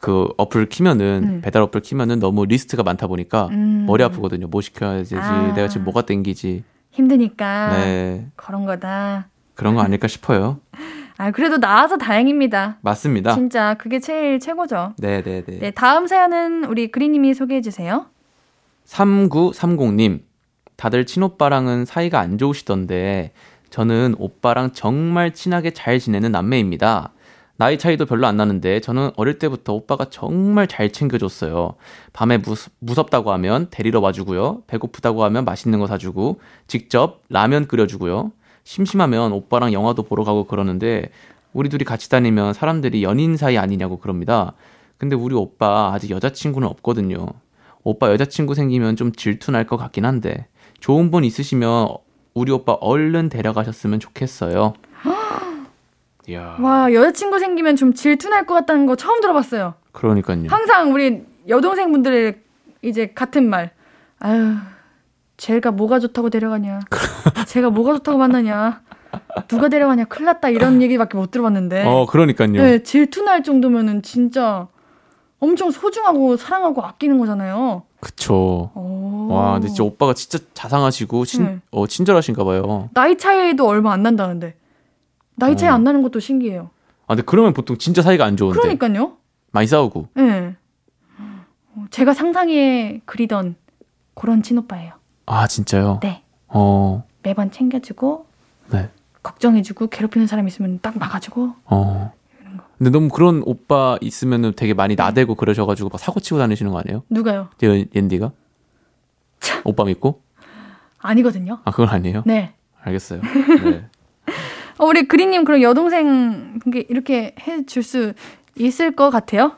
그 어플 키면은 음. 배달 어플 키면은 너무 리스트가 많다 보니까 음. 머리 아프거든요. 뭐 시켜야 되지? 아. 내가 지금 뭐가 땡기지? 힘드니까 네. 그런 거다. 그런 거 아닐까 싶어요. 아 그래도 나와서 다행입니다. 맞습니다. 진짜 그게 제일 최고죠. 네, 네, 네. 네, 다음 사연은 우리 그리님이 소개해 주세요. 3930님. 다들 친오빠랑은 사이가 안 좋으시던데 저는 오빠랑 정말 친하게 잘 지내는 남매입니다. 나이 차이도 별로 안 나는데 저는 어릴 때부터 오빠가 정말 잘 챙겨줬어요. 밤에 무, 무섭다고 하면 데리러 와주고요. 배고프다고 하면 맛있는 거 사주고 직접 라면 끓여주고요. 심심하면 오빠랑 영화도 보러 가고 그러는데 우리 둘이 같이 다니면 사람들이 연인 사이 아니냐고 그럽니다. 근데 우리 오빠 아직 여자친구는 없거든요. 오빠 여자친구 생기면 좀 질투 날 것 같긴 한데 좋은 분 있으시면 우리 오빠 얼른 데려가셨으면 좋겠어요. 이야, 와 여자친구 생기면 좀 질투날 것 같다는 거 처음 들어봤어요. 그러니까요. 항상 우리 여동생분들의 이제 같은 말. 아유, 쟤가 뭐가 좋다고 데려가냐. 제가 뭐가 좋다고 만나냐. 누가 데려가냐. 큰일 났다. 이런 얘기밖에 못 들어봤는데. 어, 그러니까요. 네, 질투날 정도면은 진짜 엄청 소중하고 사랑하고 아끼는 거잖아요. 그쵸. 오. 와, 근데 진짜 오빠가 진짜 자상하시고 친, 네. 어, 친절하신가 봐요. 나이 차이도 얼마 안 난다는데. 나이 차이 어. 안 나는 것도 신기해요. 아, 근데 그러면 보통 진짜 사이가 안 좋은데. 그러니까요. 많이 싸우고. 예. 네. 제가 상상에 그리던 그런 친오빠예요. 아, 진짜요? 네. 어, 매번 챙겨주고 네. 걱정해주고 괴롭히는 사람 있으면 딱 막아주고 어. 근데 너무 그런 오빠 있으면은 되게 많이 나대고 그러셔가지고 막 사고 치고 다니시는 거 아니에요? 누가요? 옌- 옌디가? 오빠 믿고? 아니거든요. 아, 그건 아니에요? 네. 알겠어요. 네. 어, 우리 그리님 그럼 여동생 이렇게- 이렇게 해줄 수 있을 것 같아요?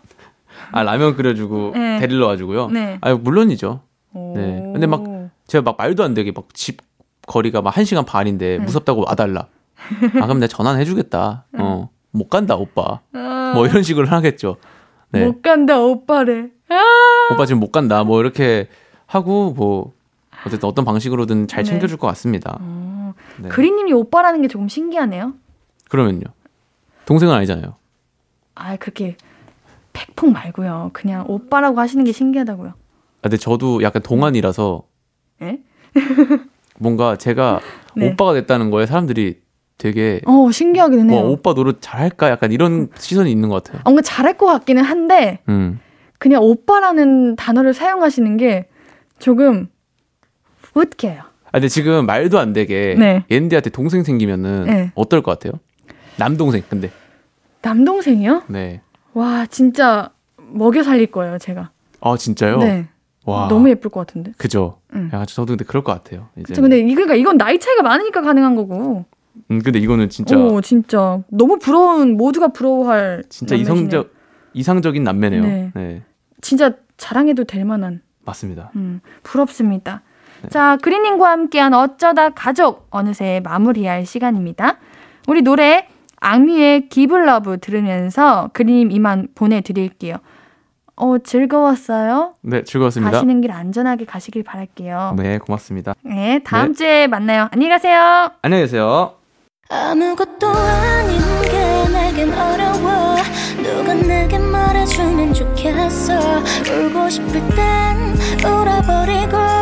아, 라면 끓여주고 네. 데리러 와주고요. 네. 아, 물론이죠. 오. 네. 근데 막 제가 막 말도 안 되게 막 집 거리가 막 1 시간 반인데 네. 무섭다고 와달라. 아, 그럼 내가 전화해주겠다. 어. 못 간다, 오빠. 아, 뭐 이런 식으로 하겠죠. 네. 못 간다 오빠래. 아, 오빠 지금 못 간다. 뭐 이렇게 하고 뭐 어쨌든 어떤 방식으로든 잘 네. 챙겨줄 것 같습니다. 어, 네. 그리님이 오빠라는 게 조금 신기하네요. 그러면요. 동생은 아니잖아요. 아 그렇게 팩폭 말고요. 그냥 오빠라고 하시는 게 신기하다고요. 아, 근데 저도 약간 동안이라서 예? 뭔가 제가 네. 오빠가 됐다는 거에 사람들이 되게 어, 신기하긴 해요. 와, 오빠 노래 잘할까? 약간 이런 시선이 있는 것 같아요. 아, 뭔가 잘할 것 같기는 한데 음. 그냥 오빠라는 단어를 사용하시는 게 조금 웃겨요. 아, 근데 지금 말도 안 되게 네. 옌디한테 동생 생기면은 네. 어떨 것 같아요? 남동생, 근데. 남동생이요? 네. 와, 진짜 먹여 살릴 거예요, 제가. 아, 진짜요? 네. 와. 너무 예쁠 것 같은데. 그죠. 응. 약간 저도 근데 그럴 것 같아요. 이제. 근데 이 그러니까 이건 나이 차이가 많으니까 가능한 거고. 음, 근데 이거는 진짜 오, 진짜 너무 부러운 모두가 부러워할 진짜 남매시네요. 이성적 이상적인 남매네요. 네. 네. 진짜 자랑해도 될 만한 맞습니다. 음, 부럽습니다. 자, 그리님과 함께한 어쩌다 가족 어느새 마무리할 시간입니다. 우리 노래 악뮤의 기블러브 들으면서 그리님 이만 보내드릴게요. 어, 즐거웠어요? 네, 즐거웠습니다. 가시는 길 안전하게 가시길 바랄게요. 네, 고맙습니다. 네, 다음 네. 주에 만나요. 안녕히 가세요. 안녕히 계세요. 아무것도 아닌 게 내겐 어려워 누가 내게 말해주면 좋겠어 울고 싶을 땐 울어버리고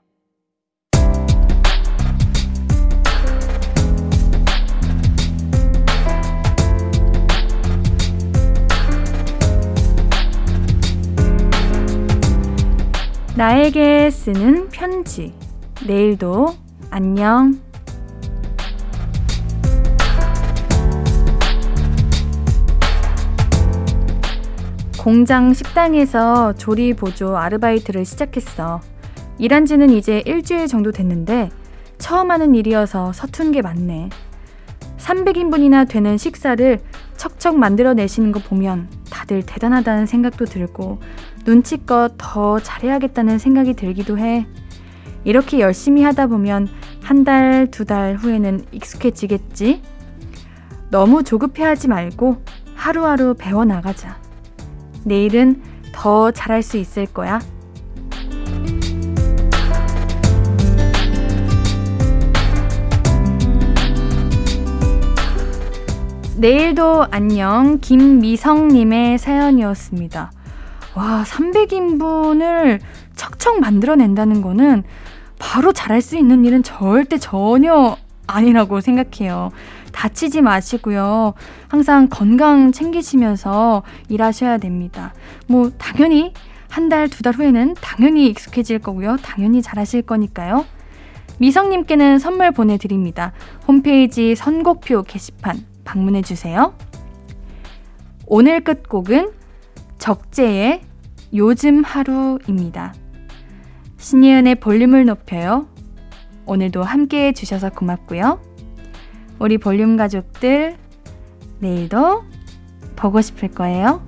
나에게 쓰는 편지. 내일도 안녕. 공장 식당에서 조리 보조 아르바이트를 시작했어. 일한 지는 이제 일주일 정도 됐는데 처음 하는 일이어서 서툰 게 많네. 300인분이나 되는 식사를 척척 만들어내시는 거 보면 다들 대단하다는 생각도 들고 눈치껏 더 잘해야겠다는 생각이 들기도 해. 이렇게 열심히 하다 보면 한 달, 두 달 후에는 익숙해지겠지? 너무 조급해 하지 말고 하루하루 배워나가자. 내일은 더 잘할 수 있을 거야. 내일도 안녕 김미성님의 사연이었습니다. 와 300인분을 척척 만들어낸다는 거는 바로 잘할 수 있는 일은 절대 전혀 아니라고 생각해요. 다치지 마시고요. 항상 건강 챙기시면서 일하셔야 됩니다. 뭐 당연히 한 달, 두 달 후에는 당연히 익숙해질 거고요. 당연히 잘하실 거니까요. 미성님께는 선물 보내드립니다. 홈페이지 선곡표 게시판 방문해 주세요. 오늘 끝곡은 적재의 요즘 하루입니다. 신예은의 볼륨을 높여요. 오늘도 함께 해주셔서 고맙고요. 우리 볼륨 가족들, 내일도 보고 싶을 거예요.